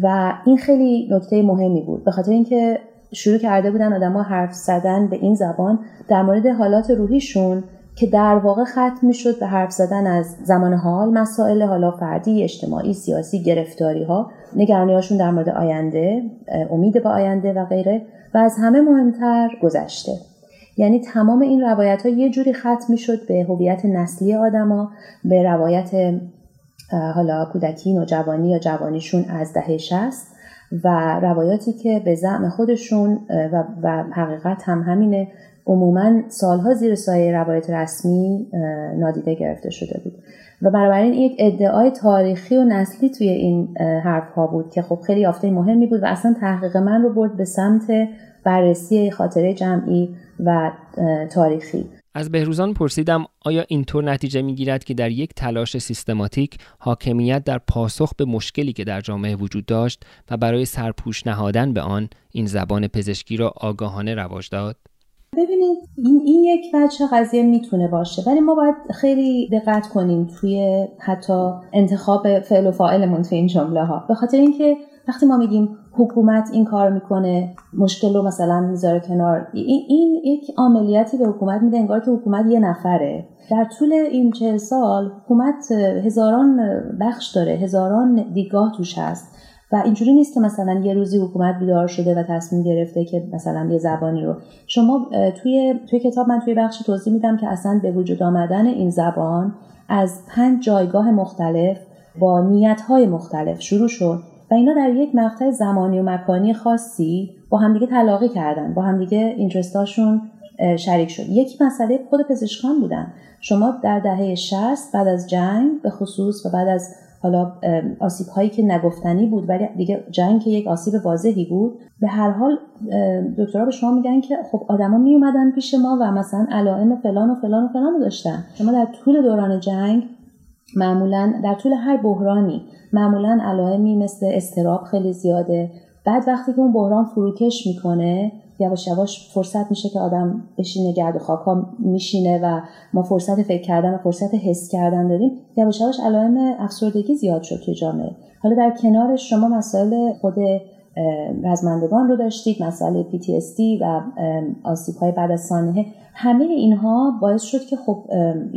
و این خیلی نکته مهمی بود. به خاطر اینکه شروع کرده بودن آدما حرف زدن به این زبان در مورد حالات روحیشون که در واقع ختم می‌شد به حرف زدن از زمان حال مسائل حالا فردی اجتماعی سیاسی گرفتاری ها نگرانی هاشون در مورد آینده امید به آینده و غیره. و از همه مهمتر گذشته. یعنی تمام این روایت ها یه جوری ختم می‌شد به هویت نسلی آدما به روایت حالا کودکی و جوانی یا جوانیشون از دهه 60 و روایاتی که به زعم خودشون و حقیقت هم همینه عموما سالها زیر سایه روایت رسمی نادیده گرفته شده بود و بنابراین یک ادعای تاریخی و نسلی توی این حرف ها بود که خب خیلی یافته مهمی بود و اصلا تحقیق من رو برد به سمت بررسی خاطره جمعی و تاریخی از بهروزان پرسیدم آیا اینطور نتیجه می‌گیرد که در یک تلاش سیستماتیک حاکمیت در پاسخ به مشکلی که در جامعه وجود داشت و برای سرپوش نهادن به آن این زبان پزشکی را آگاهانه رواج داد؟ ببینید این, این یک وجه قضیه می‌تونه باشه ولی ما باید خیلی دقت کنیم توی حتی انتخاب فعل و فاعلمون توی این جمله ها به خاطر اینکه وقتی ما میگیم حکومت این کار می‌کنه مشکل رو مثلا می‌ذاره کنار این, این یک عملیاتی به حکومت میده انگار که حکومت یه نفره. در طول این چهل سال حکومت هزاران بخش داره هزاران دیدگاه توش هست. و اینجوری نیست که مثلا یه روزی حکومت بیدار شده و تصمیم گرفته که مثلا یه زبانی رو. شما توی توی کتاب من توی بخشی توضیح میدم که اصلا به وجود آمدن این زبان از پنج جایگاه مختلف با نیتهای مختلف شروع شد و اینا در یک مقطع زمانی و مکانی خاصی با همدیگه تلاقی کردن با همدیگه اینترستاشون شریک شد. یکی مسئله خود پزشکان بودن. شما در دهه 60 بعد از جنگ به خصوص و بعد از حالا آسیب هایی که نگفتنی بود ولی دیگه جنگ که یک آسیب واضحی بود. به هر حال دکترها به شما میگن که خب آدما می اومدن پیش ما و مثلا علائم فلان و فلان و فلان داشتن. شما در طول دوران جنگ معمولا در طول هر بحرانی معمولا علائمی مثل استراب خیلی زیاده. بعد وقتی که اون بحران فروکش می‌کنه یواش یواش فرصت میشه که آدم بشینه گرد و خاکا میشینه و ما فرصت فکر کردن و فرصت حس کردن داریم. یواش یواش علائم افسردگی زیاد شد توی جامعه. حالا در کنارش شما مسائل خود رزمندگان رو داشتید مسئله PTSD و آسیب های بعد از سانحه. همه اینها باعث شد که خب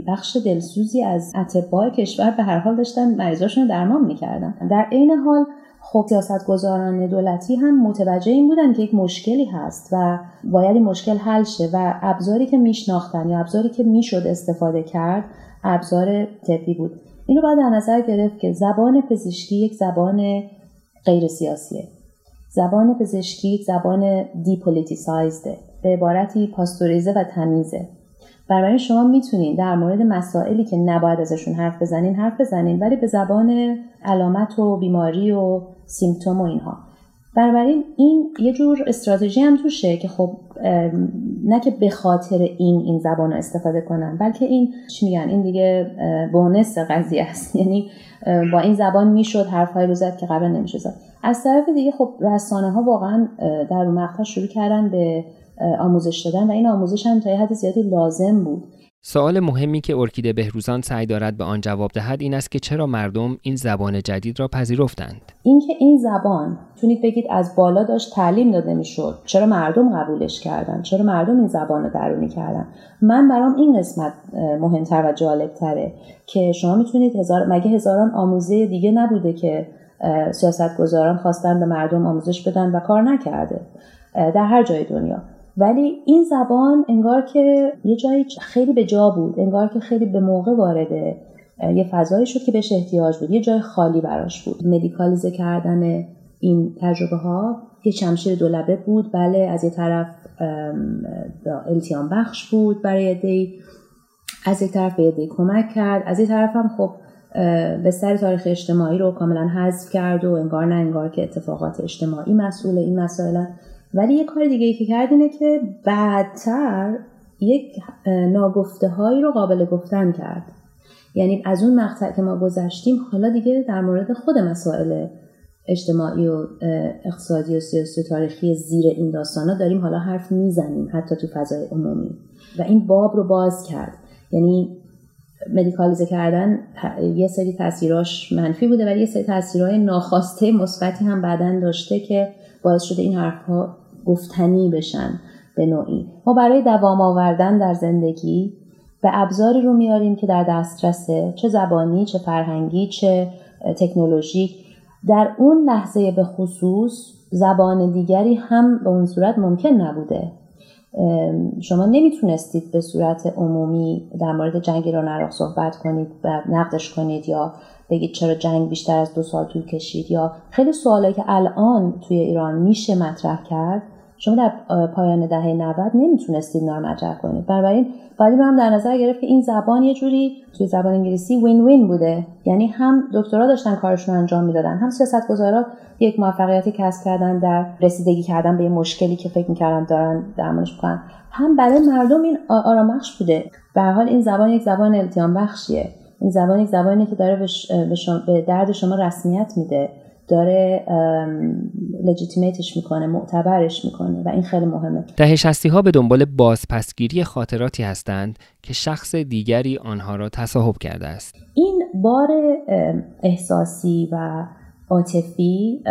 بخش دلسوزی از اتباع کشور به هر حال داشتن مریضاشون رو درمان می‌کردن. در عین حال خب سیاستگزاران دولتی هم متوجه این بودن که یک مشکلی هست و باید این مشکل حل شه و ابزاری که میشناختن یا ابزاری که می‌شد استفاده کرد ابزار طبی بود. این رو باید در نظر گرفت که زبان پزشکی یک زبان غیر سیاسیه زبان پزشکی زبان دیپولیتیسایزده به عبارتی پاستوریزه و تمیزه. بنابراین شما می‌تونین در مورد مسائلی که نباید ازشون حرف بزنین حرف بزنین ولی به زبان علامت و بیماری و سیمتوم و اینها. بنابراین این یه جور استراتژی هم توشه که خب نه که به خاطر این این زبان رو استفاده کنن بلکه این چی میگن؟ این دیگه بونس قضیه است. <laughs> یعنی با این زبان می‌شد حرفهای رو زد که قبل نمیشه زد. از طرف دیگه خب رسانه ها واقعا در اون مقطع شروع کردن به آموزش دادن و این آموزش هم تا یه حد زیادی لازم بود. سوال مهمی که ارکیده بهروزان سعی دارد به آن جواب دهد این است که چرا مردم این زبان جدید را پذیرفتند. اینکه این زبان تونید بگید از بالا داشت تعلیم داده می‌شد چرا مردم قبولش کردن؟ چرا مردم این زبان رو درونی کردن؟ من برام این قسمت مهمتر و جالبتره که شما می‌تونید هزار مگه هزاران آموزه دیگه نبوده که سیاستگزاران خواستن به مردم آموزش بدن و کار نکرده در هر جای دنیا. ولی این زبان انگار که یه جایی خیلی به جا بود انگار که خیلی به موقع وارده یه فضایی شد که بهش احتیاج بود یه جای خالی براش بود. مدیکالیزه کردن این تجربه ها یه شمشیر دولبه بود بله از یه طرف التیام بخش بود برای دی از یک طرف به دی کمک کرد. از یه طرف هم خب به سر تاریخ اجتماعی رو کاملا حذف کرد و انگار نه انگار که اتفاقات اجتماعی مسئول این مسائل ولی یه کار دیگه ای که کرد اینه که بعدتر یک ناگفته هایی رو قابل گفتن کرد. یعنی از اون مقطع که ما گذشتیم حالا دیگه در مورد خود مسائل اجتماعی و اقتصادی و سیاسی و تاریخی زیر این داستانا داریم حالا حرف می‌زنیم حتی تو فضای عمومی. و این باب رو باز کرد. یعنی مدیکالیزه کردن یه سری تاثیراش منفی بوده ولی یه سری تاثیرهای ناخواسته مثبتی هم بعدا داشته که باعث شده این حرفها گفتنی بشن به نوعی. ما برای دوام آوردن در زندگی به ابزاری رو میاریم که در دسترسه چه زبانی چه فرهنگی چه تکنولوژیک. در اون لحظه به خصوص زبان دیگری هم به اون صورت ممکن نبوده. شما نمی‌تونستید به صورت عمومی در مورد جنگ ایران عراق صحبت کنید و نقدش کنید یا بگید چرا جنگ بیشتر از دو سال طول کشید یا خیلی سوالایی که الان توی ایران میشه مطرح کرد. شما در پایان دهه 90 نمی‌تونستید مطرح کنید. بنابراین باید رو هم در نظر گرفت که این زبان یه جوری توی زبان انگلیسی وین وین بوده. یعنی هم دکترا داشتن کارشون انجام می‌دادن هم سیاستگزارا یک موفقیتی کسب کردن در رسیدگی کردن به یه مشکلی که فکر می‌کردن دارن درمانش می‌کنن. هم برای مردم این آرامش بوده. به حال این زبان یک زبان التیام بخشیه این زبان یک زبانی که داره به, درد شما رسمیت میده. داره لجیتیمیتش می‌کنه معتبرش می‌کنه و این خیلی مهمه. دهه شستی ها به دنبال بازپسگیری خاطراتی هستند که شخص دیگری آنها را تصاحب کرده است. این بار احساسی و عاطفی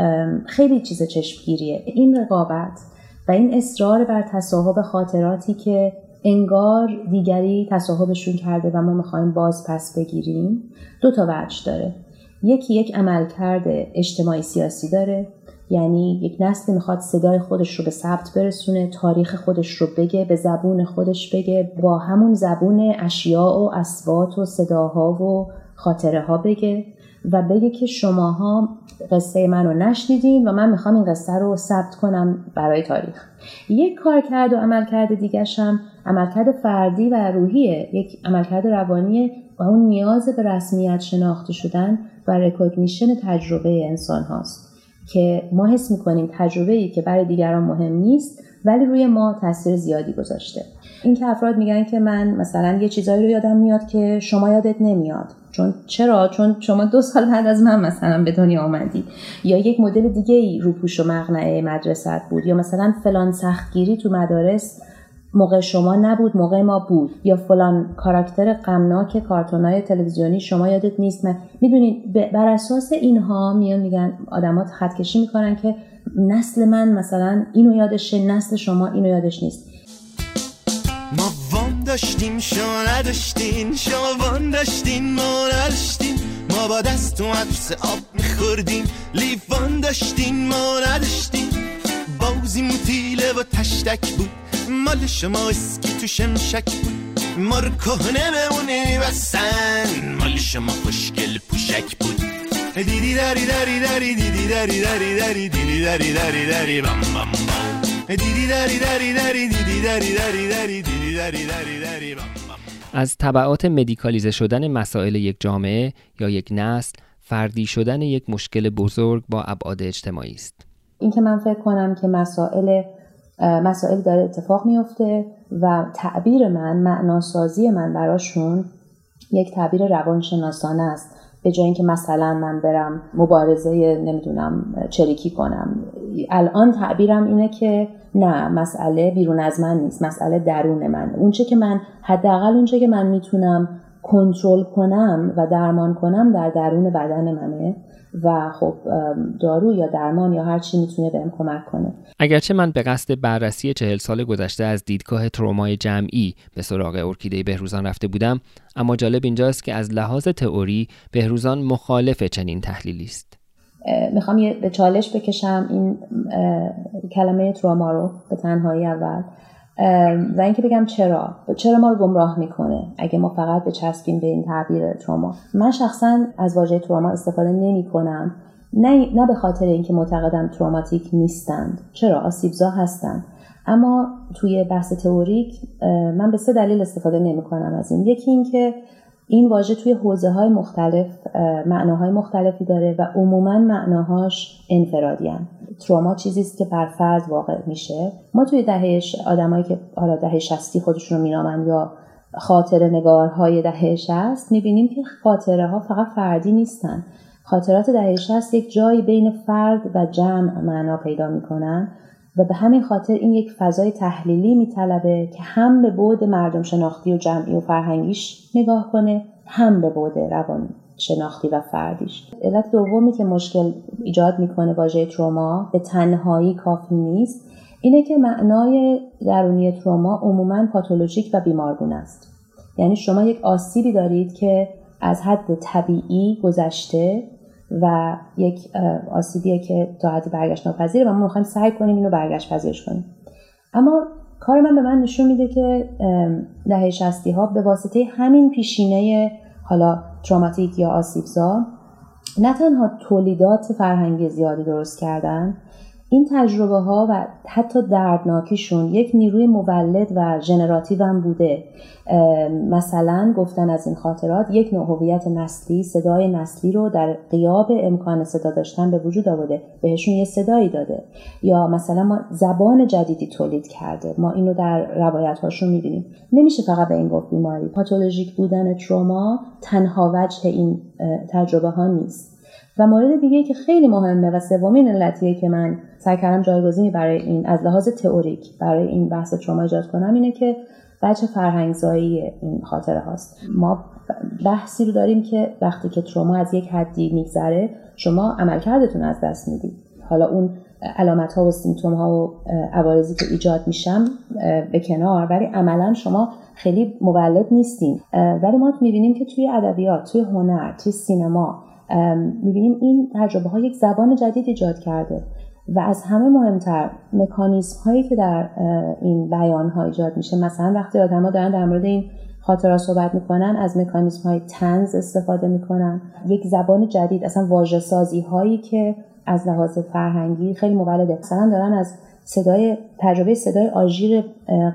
خیلی چیز چشمگیریه. این رقابت و این اصرار بر تصاحب خاطراتی که انگار دیگری تصاحبشون کرده و ما می‌خوایم باز پس بگیریم دو تا وجه داره. یکی یک عملکرد اجتماعی سیاسی داره. یعنی یک نسل می‌خواد صدای خودش رو به ثبت برسونه تاریخ خودش رو بگه به زبون خودش بگه با همون زبون اشیاء و اسوات و صداها و خاطره ها بگه و بگه که شماها قصه من رو نشنیدین و من می‌خوام این قصه رو ثبت کنم برای تاریخ. یک کار کرد و عملکرد دیگرش هم عملکرد فردی و روحیه. یک عملکرد روانیه و اون نیاز به رسمیت شناخته شدن و recognition تجربه انسان هاست که ما حس می‌کنیم تجربه ای که برای دیگران مهم نیست ولی روی ما تاثیر زیادی گذاشته. این که افراد میگن که من مثلا یه چیزایی رو یادم میاد که شما یادت نمیاد. چون چرا؟ چون شما دو سال بعد از من مثلا به دنیا آمدی یا یک مدل دیگه ای رو پوش و مقنعه مدرسه بود. یا مثلا فلان سختگیری تو مدارس موقع شما نبود موقع ما بود. یا فلان کاراکتر غمناک کارتونای تلویزیونی شما یادت نیست من می‌دونید بر اساس اینها میان میگن آدمات خط کشی می‌کنن که نسل من مثلا اینو یادشه نسل شما اینو یادش نیست. ما وام داشتیم شما نداشتین شما وام داشتین ما نداشتین ما با دست و عطس آب میخوردیم. لیفان داشتین ما نداشتین بازی موتیله و تشتک بود. مال شما اسکی تو شمشک بود ما رو کهنه بمونه بسن مال شما خوشگل پوشک بود دیدی داری داری داری دیدی داری داری داری دیدی داری داری داری بام بام بام دیدی داری داری داری دیدی داری داری داری دیدی داری داری داری بام بام از طبعات مدیکالیزه شدن مسائل یک جامعه یا یک نسل فردی شدن یک مشکل بزرگ با ابعاد اجتماعی است. این که من فکر کنم که مسائل مسائل داره اتفاق میفته و تعبیر من معناسازی من براشون یک تعبیر روانشناسانه است. به جای اینکه مثلا من برم مبارزه نمی‌دونم چریکی کنم. الان تعبیرم اینه که نه مسئله بیرون از من نیست مسئله درون من. اونچه که من حداقل اونچه که من می‌تونم کنترل کنم و درمان کنم در درون بدن منه. و خب دارو یا درمان یا هر چی می‌تونه بهم کمک کنه. اگرچه من به قصد بررسی چهل سال گذشته از دیدگاه ترومای جمعی به سراغ ارکیده بهروزان رفته بودم اما جالب اینجاست که از لحاظ تئوری بهروزان مخالف چنین تحلیلی است. می‌خوام یه به چالش بکشم این کلمه تروما رو به تنهایی اول. و اینکه بگم چرا. چرا ما رو گمراه می‌کنه؟ اگه ما فقط بچسبیم به این تعبیر تروما. من شخصا از واژه تروما استفاده نمی کنم نه, نه به خاطر اینکه معتقدم تروماتیک نیستند. چرا؟ آسیبزا هستند اما توی بحث تئوریک من به سه دلیل استفاده نمی کنم از این. یکی اینکه این واژه توی حوزه های مختلف معناهای مختلفی داره و عموما معناهاش انفرادی تروما چیزی است که بر فرد واقع میشه. ما توی دهه آدمایی که حالا دهه 60 خودشون رو مینامن یا خاطر نگارهای دهه 60 می‌بینیم که خاطره ها فقط فردی نیستن. خاطرات دهه 60 یک جایی بین فرد و جمع معنا پیدا می‌کنن. و به همین خاطر این یک فضای تحلیلی میطلبه که هم به بعد مردم شناختی و جمعی و فرهنگیش نگاه کنه هم به بعد روان شناختی و فردیش. علت دومی که مشکل ایجاد می‌کنه واژه تروما به تنهایی کافی نیست اینه که معنای درونی تروما عموما پاتولوژیک و بیمارگونه است. یعنی شما یک آسیبی دارید که از حد طبیعی گذشته و یک آسیبیه که تا حدی برگشت ناپذیره و ما می‌خوایم سعی کنیم اینو برگشت پذیرش کنیم. اما کار من به من نشون میده که دهه شصتی ها به واسطه همین پیشینه حالا تروماتیک یا آسیبزا نه تنها تولیدات فرهنگی زیادی درست کردن این تجربه ها و حتی دردناکیشون یک نیروی مولد و generative هم بوده مثلا گفتن از این خاطرات یک نوع هویت نسلی صدای نسلی رو در غیاب امکان صدا داشتن به وجود آورده بهشون یه صدایی داده. یا مثلا ما زبان جدیدی تولید کرده. ما اینو در روایت هاشون می‌بینیم. نمیشه فقط به این گفت بیماری. پاتولوژیک بودن تروما تنها وجه این تجربه ها نیست. و مورد دیگه که خیلی مهمه و سومین علتیه که من سعی کردم جایگزینی برای این از لحاظ تئوریک برای این بحث تروما ایجاد کنم اینه که بچه فرهنگزایی این خاطره هاست. ما بحثی رو داریم که وقتی که تروما از یک حدی میگذره شما عملکردتون از دست می‌دید. حالا اون علامت ها و سیمتوم ها و عوارضی که ایجاد میشن به کنار ولی عملا شما خیلی مولد نیستین. ولی ما می‌بینیم که توی ادبیات توی هنر توی سینما می‌بینیم این تجربه ها یک زبان جدید ایجاد کرده و از همه مهمتر مکانیزم هایی که در این بیان ها ایجاد میشه. مثلا وقتی آدما دارن در مورد این خاطرات صحبت می‌کنن از مکانیزم های تنز استفاده می‌کنن. یک زبان جدید اصلا واژه سازی هایی که از لحاظ فرهنگی خیلی مولده. مثلا دارن از صدای تجربه صدای آژیر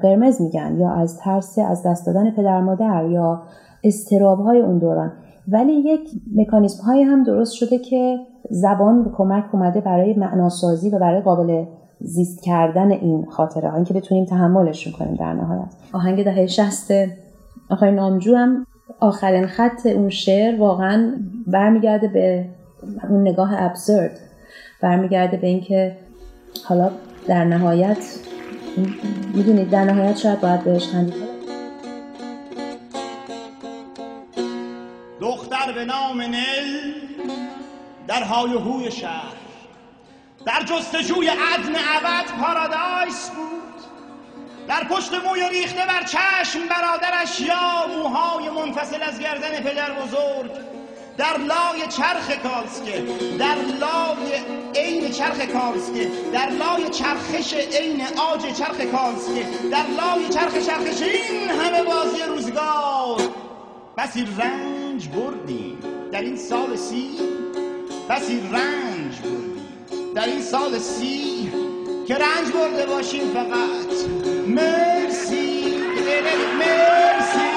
قرمز میگن یا از ترس از دست دادن پدر مادر یا استراب های اون دوران. ولی یک مکانیزم های هم درست شده که زبان به کمک اومده برای معناسازی و برای قابل زیست کردن این خاطره ها که بتونیم تحملشون کنیم در نهایت. آهنگ دهه شست آقای نامجو هم آخرین خط اون شعر واقعا برمیگرده به اون نگاه ابسورد. برمیگرده به اینکه حالا در نهایت می‌دونید در نهایت شاید باید بهش خندید. در های هوی شهر. در جستجوی عدن عبد پارادایس بود. در پشت موی ریخته بر چشم برادرش یا موهای منفصل از گردن پدر بزرگ. در لای چرخ کالسکه در لای عین چرخ کالسکه در لای چرخش عین آج چرخ کالسکه در لای چرخ چرخش این همه بازی روزگار. بسی رنج بردیم. در این سال سی بسی رنج بردیم در این سال سی که رنج برده باشیم فقط. مرسی. مرسی.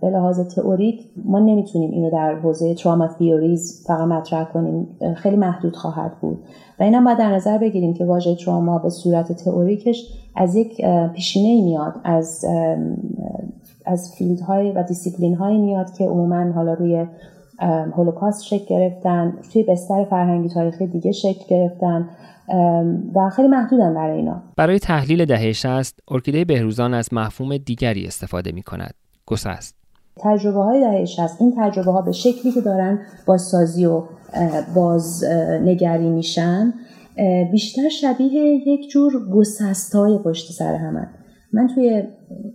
به لحاظ تئوریک ما نمی‌تونیم اینو در حوزه trauma theories فقط مطرح کنیم. خیلی محدود خواهد بود. و اینم باید در نظر بگیریم که واژه تراما به صورت تئوریکش از یک پیشینه میاد از از field های و دیسیپلین های میاد که عموما حالا روی هولوکاست شکل گرفتن توی بستر فرهنگی تاریخی دیگه شکل گرفتن و خیلی محدودن برای اینا. برای تحلیل دهه 60 ارکیده بهروزان از مفهوم دیگری استفاده می کند گسست. تجربه های دهه 60 این تجربه ها به شکلی که دارن بازسازی و بازنگری میشن بیشتر شبیه یک جور گسست های پشت سر همن من توی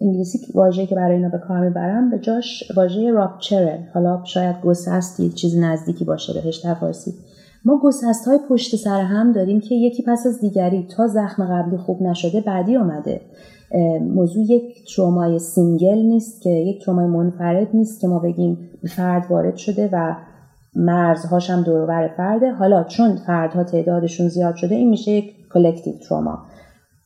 انگلیسی واژه که برای اینا به کار می‌برم به جاش واژه راپچره حالا شاید گسست یک چیز نزدیکی باشه بهش در فارسی ما گسست های پشت سر هم داریم که یکی پس از دیگری تا زخم قبلی خوب نشده بعدی آمده موضوع یک ترومای single نیست که یک ترومای منفرد نیست که ما بگیم فرد وارد شده و مرزهاش هم دور فرده. حالا چون فردها تعدادشون زیاد شده این میشه یک collective trauma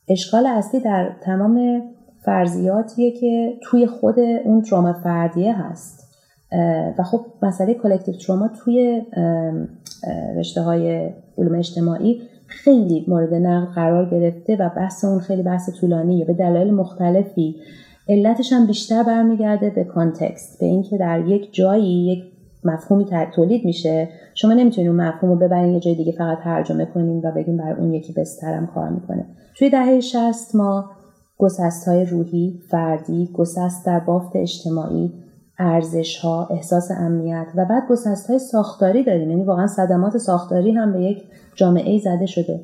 اشکال اصلی در تمام فرضیاتیه که توی خود اون تروما فردیه هست. و خب مسئله collective trauma توی رشته های علوم اجتماعی خیلی مورد نقد قرار گرفته و بحث اون خیلی بحث طولانیه. به دلایل مختلفی. علتش هم بیشتر برمیگرده به context به اینکه در یک جایی یک مفهومی تولید میشه. شما نمی‌تونید اون مفهوم رو ببرین یه جای دیگه فقط ترجمه کنیم و بگیم برای اون یکی بسترم کار می‌کنه. توی دهه 60 ما گسست های روحی فردی گسست در بافت اجتماعی ارزش ها احساس امنیت و بعد گسست های ساختاری داریم یعنی واقعا صدمات ساختاری هم به یک جامعه زده شده.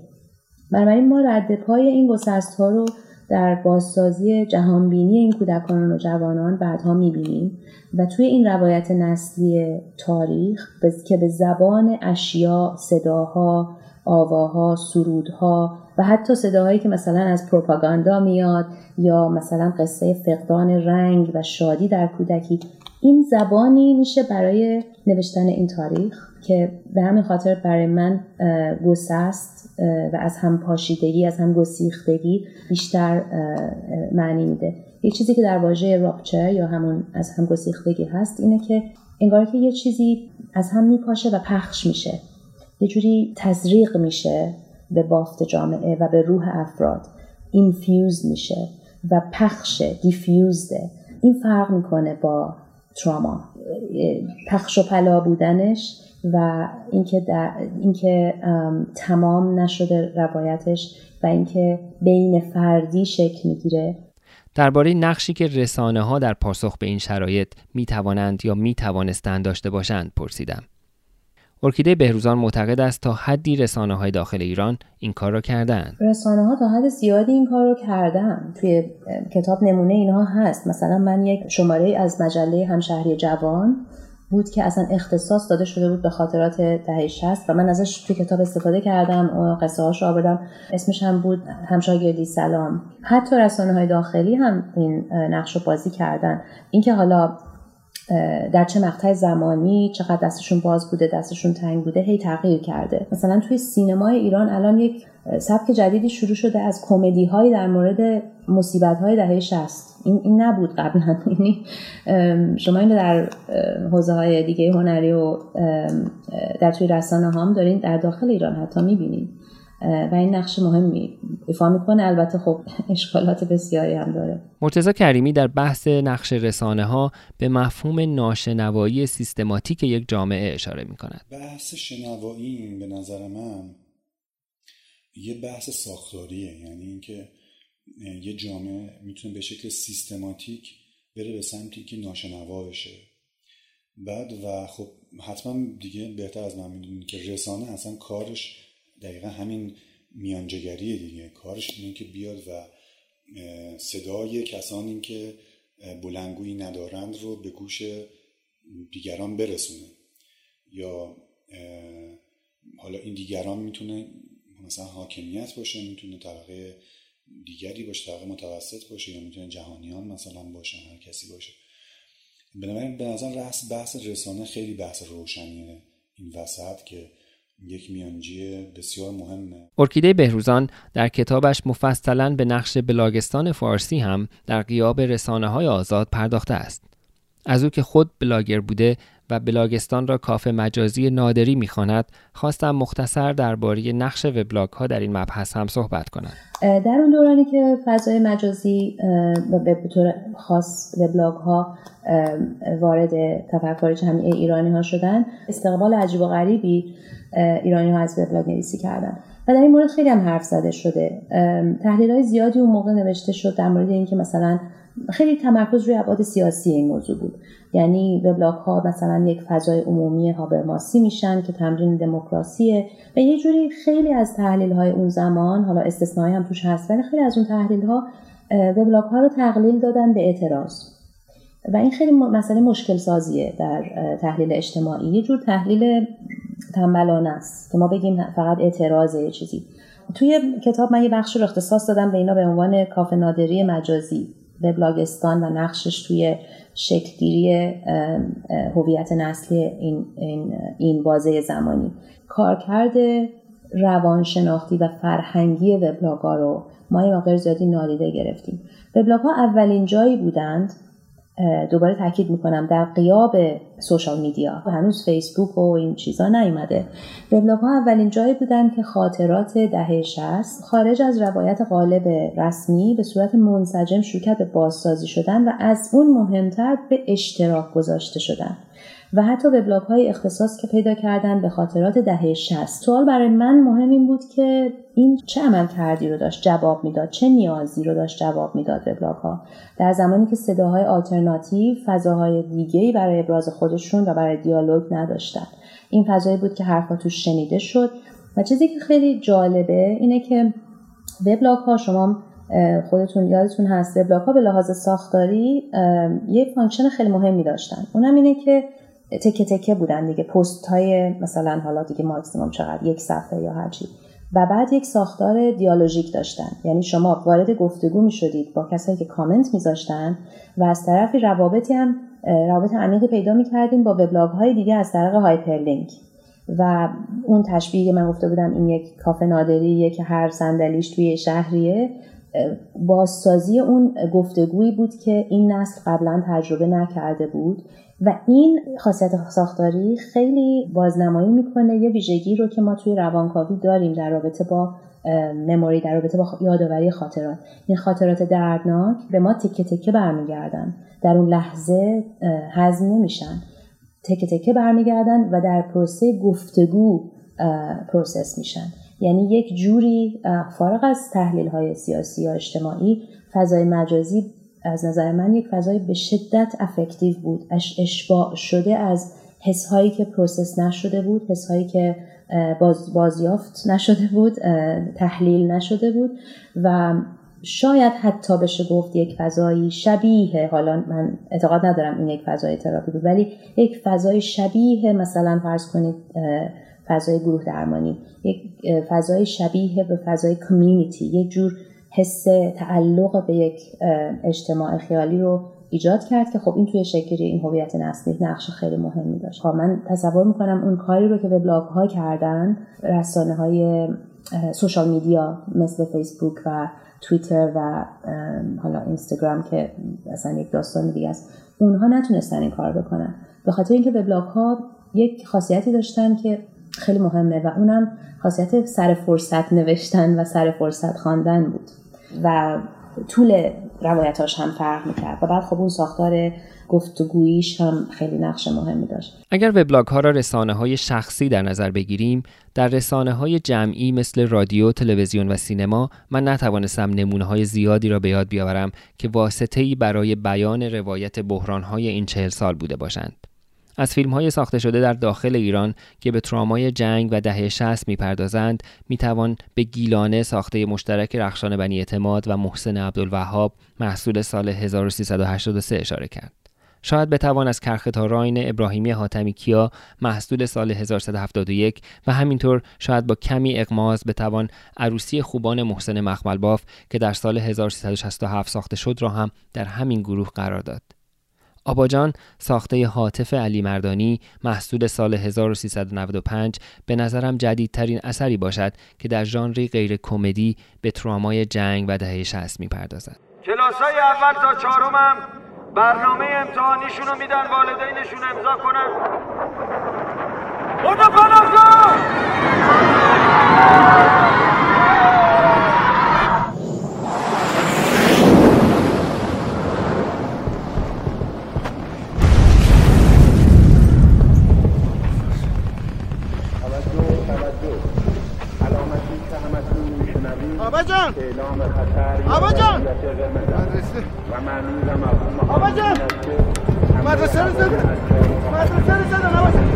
بنابراین ما رد پای این گسست ها رو در بازسازی جهانبینی این کودکان و جوانان بعدها می‌بینیم و توی این روایت نسلی تاریخ که به زبان اشیا، صداها، آواها، سرودها و حتی صداهایی که مثلا از پروپاگاندا میاد یا مثلا قصه فقدان رنگ و شادی در کودکی این زبانی میشه برای نوشتن این تاریخ که به همین خاطر برای من گسست و از هم پاشیدگی از هم گسیختگی بیشتر معنی میده. یک چیزی که در واژه راپچر یا همون از هم گسیختگی هست اینه که انگار که یه چیزی از هم میپاشه و پخش میشه. یه جوری تزریق میشه به بافت جامعه و به روح افراد. اینفیوز میشه و پخش دیفیوزده این فرق می‌کنه با تراما پخش و پلا بودنش و اینکه اینکه تمام نشده روایتش و اینکه بین فردی شکل می‌گیره درباره نقشی که رسانه ها در پاسخ به این شرایط می توانند یا می توانستند داشته باشند پرسیدم. ارکیده بهروزان معتقد است تا حدی رسانه های داخل ایران این کار را کردن رسانه ها تا حد زیادی این کار را کردن توی کتاب نمونه اینها هست. مثلا من یک شماره از مجله همشهری جوان بود که اصلا اختصاص داده شده بود به خاطرات دهه 60 و من ازش توی کتاب استفاده کردم قصه هاش رو آوردم. اسمش هم بود همشاگردی سلام. حتی رسانه های داخلی هم این نقش رو بازی کردن. اینکه حالا در چه مقطع زمانی چقدر دستشون باز بوده دستشون تنگ بوده هی تغییر کرده. مثلا توی سینمای ایران الان یک سبک جدیدی شروع شده از کمدی های در مورد مصیبت های دهه 60 این, این نبود قبلا. <laughs> یعنی شما اینو در حوزه های دیگه هنری و در توی رسانه هم دارین در داخل ایران حتی می‌بینید و این نقش مهمی ایفا می‌کنه. البته خب اشکالات بسیاری هم داره. مرتزا کریمی در بحث نقش رسانه ها به مفهوم ناشنوایی سیستماتیک یک جامعه اشاره می‌کند. بحث شنوایی به نظر من یه بحث ساختاریه. یعنی اینکه یه جامعه می‌تونه به شکل سیستماتیک بره به سمتی که ناشنوا بشه بعد و خب حتما دیگه بهتر از من می‌دونید که رسانه اصلا کارش دقیقا همین میانجگریه دیگه. کارش اینه که بیاد و صدای کسانی که بلنگویی ندارند رو به گوش دیگران برسونه. یا حالا این دیگران می‌تونه مثلا حاکمیت باشه می‌تونه طبقه دیگری باشه طبقه متوسط باشه یا می‌تونه جهانیان مثلا باشن هر کسی باشه. بنابراین به نظر بحث رسانه خیلی بحث روشنیه این وسط که یک میانجی بسیار مهمه. ارکیده بهروزان در کتابش مفصلا به نقش بلاگستان فارسی هم در قیاب رسانه های آزاد پرداخته است. از او که خود بلاگر بوده و بلاگستان را کافه مجازی نادری می‌خواند خواستم مختصر درباره نقش وبلاگ ها در این مبحث هم صحبت کنم. در اون دورانی که فضای مجازی به طور خاص وبلاگ ها وارد تفکر جمعی ایرانی ها شدن استقبال عجیب و غریبی ایرانی ها از وبلاگ نویسی کردن. و در این مورد خیلی هم حرف زده شده. تحلیل های زیادی اون موقع نوشته شد در مورد اینکه مثلا خیلی تمرکز روی ابعاد سیاسی این موضوع بود. یعنی وبلاگ ها مثلا یک فضای عمومی هابرماسی میشن که تمرین دموکراسیه و یه جوری خیلی از تحلیل های اون زمان حالا استثنایی هم توش هست ولی خیلی از اون تحلیل ها وبلاگ ها رو تقلیل دادن به اعتراض. و این خیلی مسئله مشکل سازیه در تحلیل اجتماعی. یه جور تحلیل تنبلانه است. که ما بگیم فقط اعتراض یه چیزی. توی کتاب من یه بخش رو اختصاص دادم به اینا به عنوان کافه نادری مجازی وبلاگستان و نقشش توی شکلگیری هویت نسلی این, این, این بازه زمانی. کارکرد روانشناختی و فرهنگی وبلاگا رو ما یه مقدار زیادی نادیده گرفتیم. وبلاگ ها اولین جایی بودند دوباره تاکید می‌کنم در قیاب سوشال میدیا. هنوز فیسبوک و این چیزا نیومده. وبلاگ ها اولین جایی بودن که خاطرات دهه 60 خارج از روایت قالب رسمی به صورت منسجم کرد به بازسازی شدن و از اون مهمتر به اشتراک گذاشته شدن. و حتی وبلاگ های اختصاص که پیدا کردن به خاطرات دهه 60 سوال برای من مهم این بود که این چه عمل کردی رو داشت جواب می‌داد چه نیازی رو داشت جواب می‌داد وبلاگ ها در زمانی که صداهای آلترناتیو فضاهای دیگه برای ابراز خودشون و برای دیالوگ نداشتن. این فضایی بود که حرفا توش شنیده شد. و چیزی که خیلی جالبه اینه که وبلاگ ها شما خودتون یادتون هست وبلاگ ها به لحاظ ساختاری یه function خیلی مهمی داشتن. اونم اینه که تکه تکه بودن دیگه. پست های مثلا حالا دیگه ماکسیموم چقدر یک صفحه یا هر چی. و بعد یک ساختار dialogic داشتن. یعنی شما وارد گفتگو می شدید با کسایی که کامنت میذاشتن و از طرفی روابطی هم روابط عمیقی پیدا می کردیم با وبلاگ های دیگه از طریق hyperlink. و اون تشبیه من گفته بودم این یک کافه نادریه که هر صندلیش توی شهریه بازسازی اون گفتگویی بود که این نسل قبلا تجربه نکرده بود. و این خاصیت ساختاری خیلی بازنمایی می‌کنه یه ویژگی رو که ما توی روانکاوی داریم در رابطه با مموری در رابطه با یادآوری خاطرات. این خاطرات دردناک به ما تکه تکه برمیگردن. در اون لحظه هضم نمیشن. تکه تکه برمیگردن و در پروسه گفتگو process میشن. یعنی یک جوری فارغ از تحلیل های سیاسی یا اجتماعی فضای مجازی از نظر من یک فضای به شدت affective بود. اشباع شده از حسهایی که process نشده بود حسهایی که باز بازیافت نشده بود تحلیل نشده بود و شاید حتی بشه گفت یک فضایی شبیه حالا من اعتقاد ندارم این یک فضای تراپی بود ولی یک فضای شبیه مثلا فرض کنید فضای گروه درمانی یک فضای شبیه به فضای کمیونیتی یک جور حس تعلق به یک اجتماع خیالی رو ایجاد کرد که خب این توی شکلی این هویت نسلی نقش خیلی مهمی داشت. خب من تصور می‌کنم اون کاری رو که وبلاگ ها کردن رسانه های سوشال میدیا مثل فیسبوک و توییتر و حالا اینستاگرام که مثلا یک داستان دیگه است اونها نتونستن این کار بکنن. به خاطر اینکه وبلاگ ها یک خاصیتی داشتن که خیلی مهمه و اونم خاصیت سر فرصت نوشتن و سر فرصت خواندن بود. و طول روایتاش هم فرق می‌کرد و بعد خب اون ساختار گفتگوییش هم خیلی نقش مهمی داشت اگر وبلاگ ها را رسانه های شخصی در نظر بگیریم در رسانه های جمعی مثل رادیو، تلویزیون و سینما من نتوانستم نمونه های زیادی را به یاد بیاورم که واسطه برای بیان روایت بحران های این چهل سال بوده باشند. از فیلم های ساخته شده در داخل ایران که به ترامای جنگ و دهه 60 می‌پردازند می‌توان به گیلانه ساخته مشترک رخشان بنی اعتماد و محسن عبدالوهاب محصول سال 1383 اشاره کرد. شاید بتوان از راین ابراهیمی حاتمی کیا محصول سال 1371 و همینطور شاید با کمی اقماز بتوان عروسی خوبان محسن مخملباف که در سال 1367 ساخته شد را هم در همین گروه قرار داد. آباجان ساخته حاطف علی مردانی محصول سال 1395 به نظرم جدیدترین اثری باشد که در ژانری غیر کمدی به ترامای جنگ و دهه 60 می‌پردازد. کلاسای اول تا چهارمم برنامه امتحانیشون رو میدن والدینشون امضا کنن خدا آبا جان. آبا جان. مدرسه. و آبا جان. مدرسه رو زدن مدرسه رو زدن آبا sazım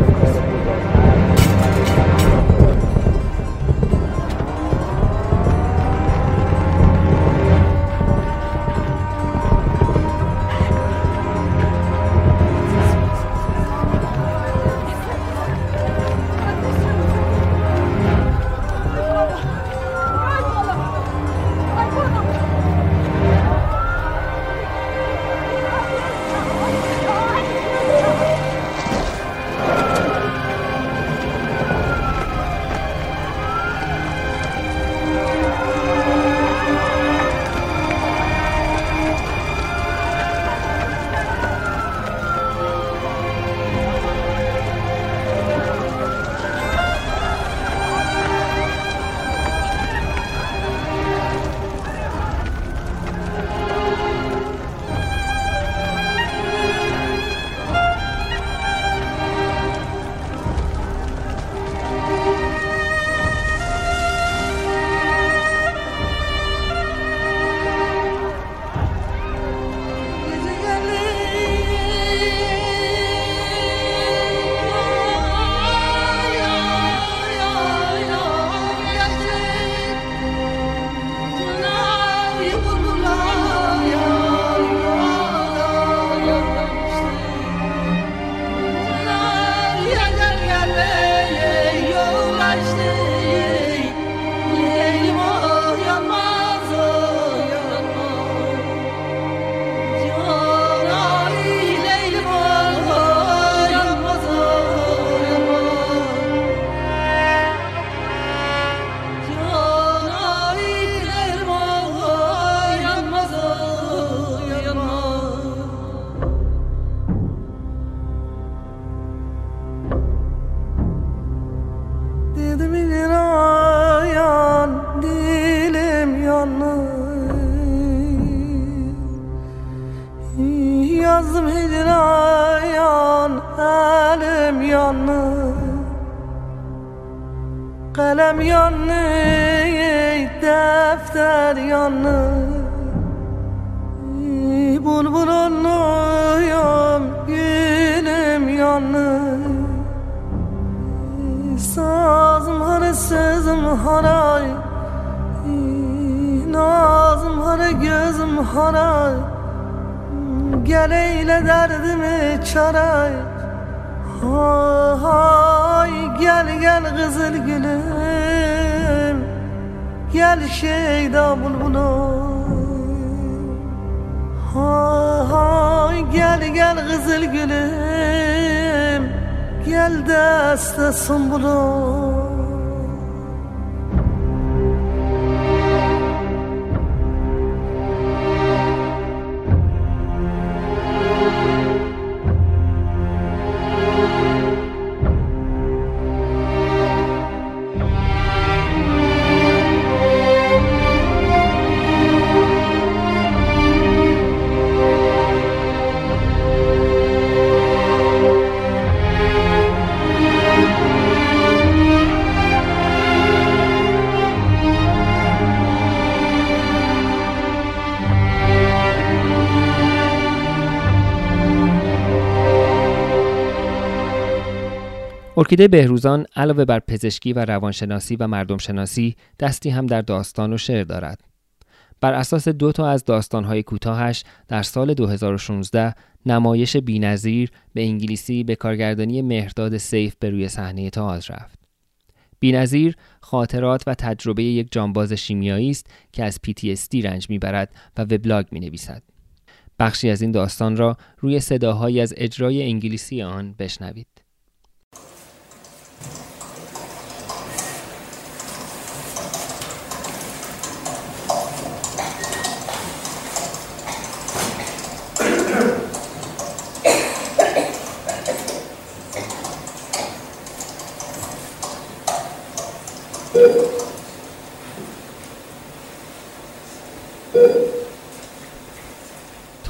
Gel eyle derdimi çaray. Hay gel gel kızıl gülüm. Gel şeyda bulbulum Hay gel gel kızıl gülüm. Gel deste sumbulum ارکیده بهروزان علاوه بر پزشکی و روانشناسی و مردم شناسی دستی هم در داستان و شعر دارد. بر اساس دو تا از داستانهای کوتاهش در سال 2016 نمایش بینظیر به انگلیسی به کارگردانی مهرداد سیف به روی صحنه تئاتر رفت. بینظیر خاطرات و تجربه یک جانباز شیمیایی است که از PTSD رنج می‌برد و وبلاگ می نویسد. بخشی از این داستان را روی صداهایی از اجرای انگلیسی آن بشنوید.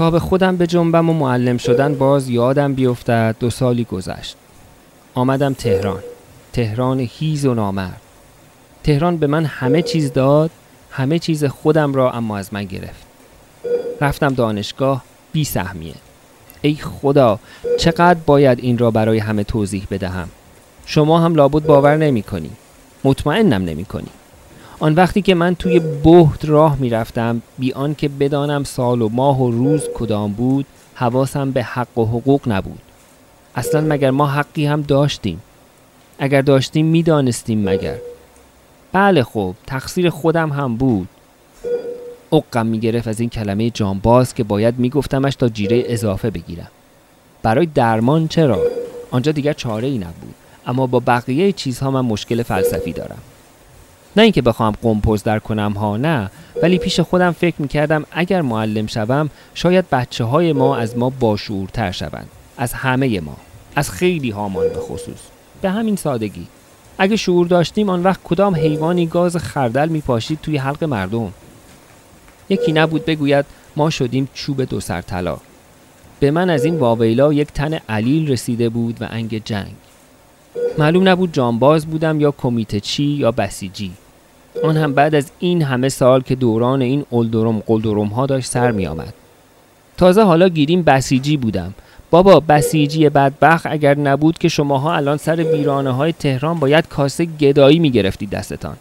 به خودم به جنبم و معلم شدن باز یادم بیفتد دو سالی گذشت. آمدم تهران. تهران هیز و نامرد. تهران به من همه چیز داد همه چیز خودم را اما از من گرفت. رفتم دانشگاه بی سهمیه. ای خدا چقدر باید این را برای همه توضیح بدهم؟ شما هم لابد باور نمی کنی. مطمئنم نمی کنی. آن وقتی که من توی بهت راه می‌رفتم بی آنکه بدانم سال و ماه و روز کدام بود حواسم به حق و حقوق نبود. اصلا مگر ما حقی هم داشتیم؟ اگر داشتیم می‌دانستیم مگر. بله خب تقصیر خودم هم بود. اقم می‌گرفت از این کلمه جانباز که باید میگفتمش تا جیره اضافه بگیرم. برای درمان چرا؟ آنجا دیگر چاره ای نبود. اما با بقیه چیزها من مشکل فلسفی دارم. نه اینکه بخوام قمپوز در کنم ها نه. ولی پیش خودم فکر می‌کردم اگر معلم شوم شاید بچه های ما از ما باشورتر شوند. از همه ما. از خیلی هامان به خصوص. به همین سادگی. اگه شعور داشتیم آن وقت کدام حیوانی گاز خردل میپاشید توی حلق مردم؟ یکی نبود بگوید ما شدیم چوب دو سر طلا. به من از این واویلا یک تن علیل رسیده بود و انگ جنگ. معلوم نبود جانباز بودم یا کمیته چی یا بسیجی آن هم بعد از این همه سال که دوران این اولدروم قلدروم ها داشت سر می آمد. تازه حالا گیریم بسیجی بودم. بابا بسیجی بدبخت اگر نبود که شماها الان سر ویرانه های تهران باید کاسه گدایی می گرفتید دستتان.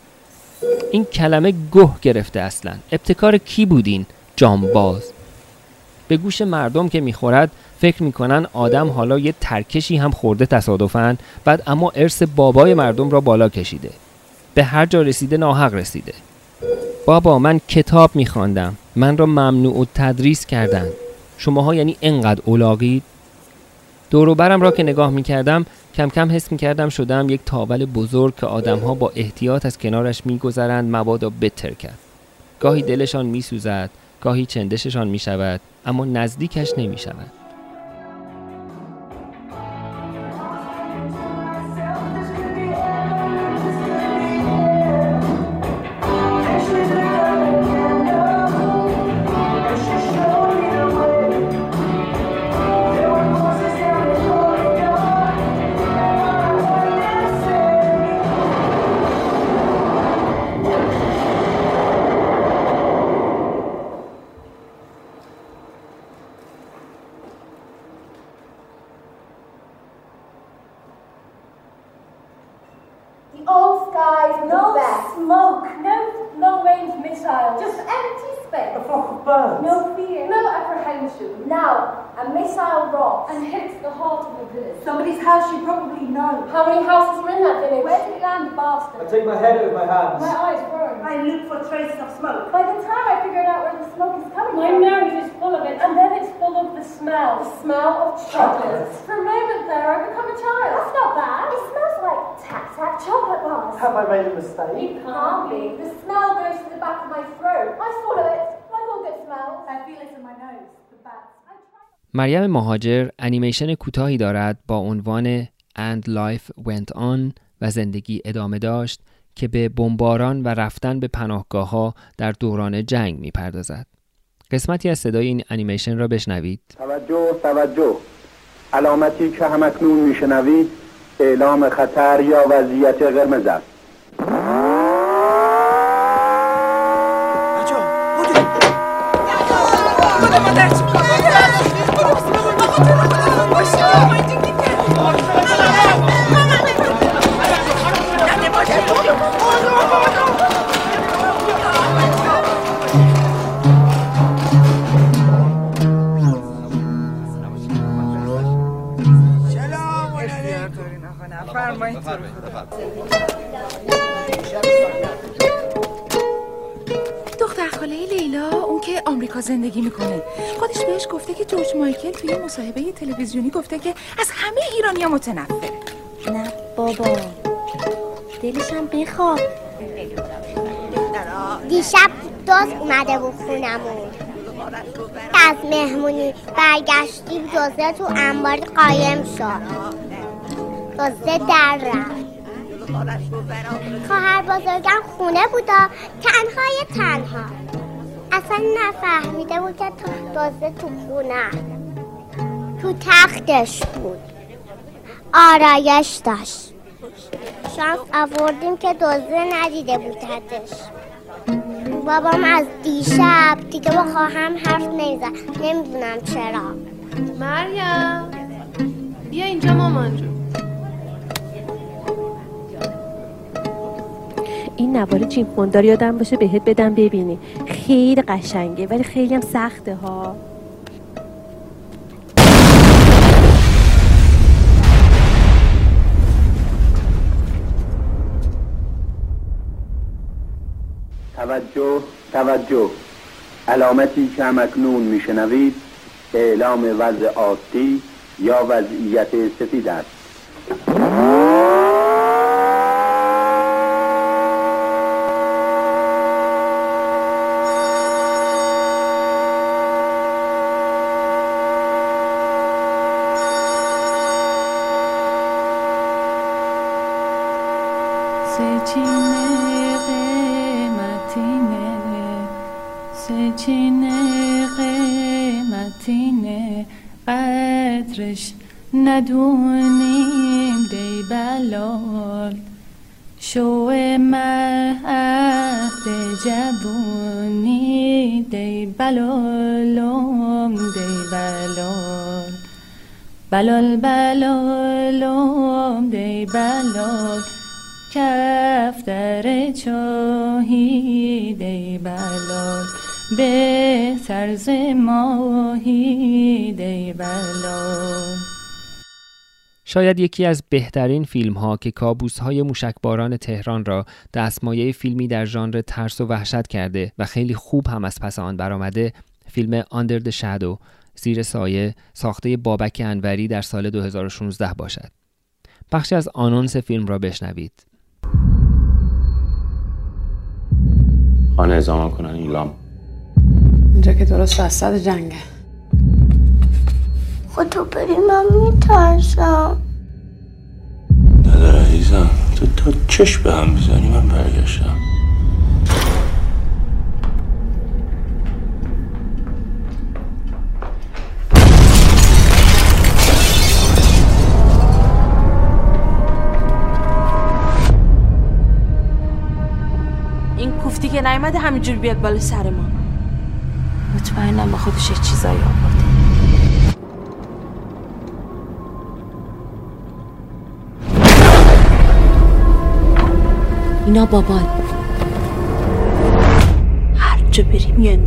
این کلمه گه گرفته اصلا. ابتکار کی بودین؟ جانباز به گوش مردم که می‌خورد فکر می‌کنن آدم حالا یه ترکشی هم خورده تصادفا بعد اما ارث بابای مردم را بالا کشیده. به هر جا رسیده ناحق رسیده. بابا من کتاب میخواندم. من را ممنوع و تدریس کردن شماها یعنی انقدر اولاغید. دوروبرم را که نگاه می‌کردم کم کم حس می‌کردم شدم یک تاول بزرگ که آدمها با احتیاط از کنارش میگذرند مبادا بتر کرد. گاهی دلشان میسوزد گاهی چندششان می‌شود اما نزدیکش نمی‌شود. I look for traces of smoke. By the time I figured out where the smoke is coming My from, nose is full of it, and then it's full of the smell. The smell of Chocolate. For a moment there, I become a child. That's not bad. It smells like Tac Tac chocolate bars. Have I made a mistake? It can't be. The smell goes to the back of my throat. I swallow it, like all good smells. I feel it in my nose. The bats. مریم مهاجر انیمیشن کوتاهی دارد با عنوان And Life Went On و زندگی ادامه داشت که به بمباران و رفتن به پناهگاه ها در دوران جنگ می‌پردازد. قسمتی از صدای این انیمیشن را بشنوید. توجه توجه علامتی که همکنون میشنوید اعلام خطر یا وضعیت قرمز است دختر خاله لیلا اون که آمریکا زندگی می‌کنه. خودش بهش گفته که جورج مایکل توی مصاحبه تلویزیونی گفته که از همه ایرانی ها متنفره. نه بابا دلشم بخواب. دیشب دوست اومده بود خونمون. از مهمونی برگشتیم دوزه تو انبار قایم شد. دوزه در رفت. خواهر بزرگم خونه بودا تنهای تنها. اصلا نفهمیده بود که دوزه تو خونه. تو تختش بود. آرایش داشت. شانس آوردیم که دوزه ندیده بودتش. بابام از دیشب دیگه با خواهم حرف نمی‌زد. نمی‌دونم چرا. مریم بیا اینجا مامان جون. این نوار جیم فوندار یادم باشه بهت بدم ببینی. خیلی قشنگه ولی خیلی هم سخته ها. توجه توجه. علامتی که همکنون میشنوید اعلام وضع عادی یا وضعیت سفید است. ندونیم دی بلال. شو مهد جبونی دی بلالم دی بلال. بلال بلالم دی بلال. کفتر چاهی دی بلال. به سرز ماهی شاید یکی از بهترین فیلم ها که کابوس های موشکباران تهران را دستمایه فیلمی در ژانر ترس و وحشت کرده و خیلی خوب هم از پس آن برآمده فیلم آندر د شادو زیر سایه ساخته بابک انوری در سال 2016 باشد. بخشی از آنونس فیلم را بشنوید. خانه ازامان کنن ایلام اینجا که درست وسط جنگه خودتو بری من میترسم. نداره عزیزم تو تا چش به هم می‌زنی من برگشتم. این کوفتی که نیومده همینجور بیاد بالا سر ما. مطمئنم با خودش یه چیزایی آورده. اینا بابان هر جا بری میان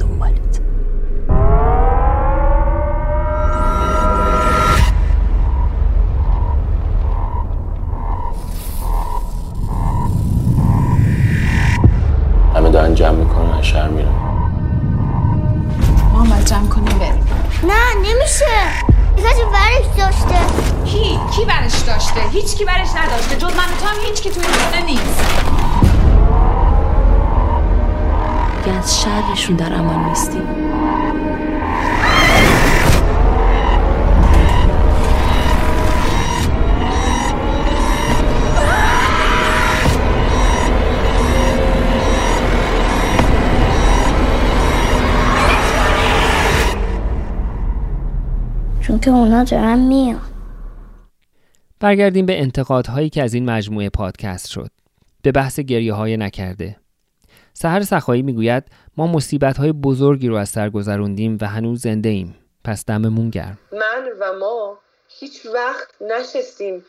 کی کی برش داشته؟ هیچ کی برش نداشته. جز من و تو هم هیچ کی توی این خونه نیست. دیگه از شرشون در امان نیستیم چون که اونا دارن میان. برگردیم به انتقادهایی که از این مجموعه پادکست شد. به بحث گریه های نکرده. سهر سخایی می‌گوید ما مصیبت های بزرگی رو از سر گذروندیم و هنوز زنده ایم. پس دممون گرم. من و ما هیچ وقت نشستیم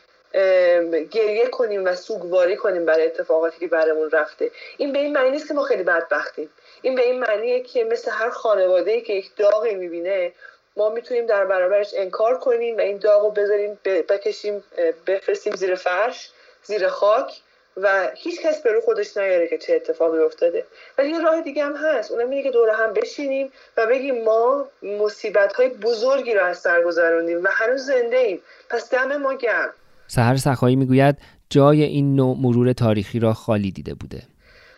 گریه کنیم و سوگواری کنیم برای اتفاقاتی که برامون رفته این به این معنی نیست که ما خیلی بدبختیم این به این معنیه که مثل هر خانواده که یک داغی می‌بینه ما می‌تونیم در برابرش انکار کنیم و این داغ رو بذاریم بکشیم بفرستیم زیر فرش زیر خاک و هیچ کس به رو خودش نیاره که چه اتفاقی افتاده. ولی یه راه دیگه هم هست. اونم اینه که دور هم بشینیم و بگیم ما مصیبت های بزرگی رو از سر گذروندیم و هنوز زنده ایم. پس دم ما گرم. سهر سخایی می‌گوید جای این نوع مرور تاریخی را خالی دیده بوده.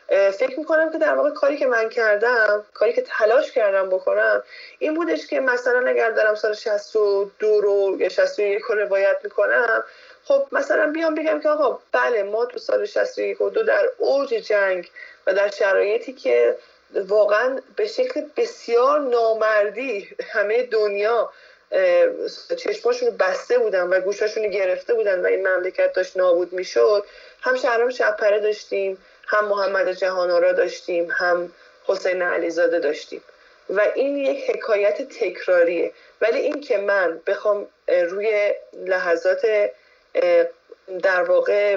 فکر می‌کنم که در واقع کاری که من کردم کاری که تلاش کردم بکنم این بودش که مثلا اگر دارم سال 62 رو یا 61 رو روایت می‌کنم خب مثلا بیام بگم که آقا بله ما تو سال 61 و دو در اوج جنگ و در شرایطی که واقعا به شکل بسیار نامردی همه دنیا چشماشون رو بسته بودن و گوشاشون رو گرفته بودن و این مملکت داشت نابود می‌شد هم شهرام شبپره داشتیم هم محمد جهانارا داشتیم هم حسین علیزاده داشتیم. و این یک حکایت تکراریه. ولی این که من بخوام روی لحظات در واقع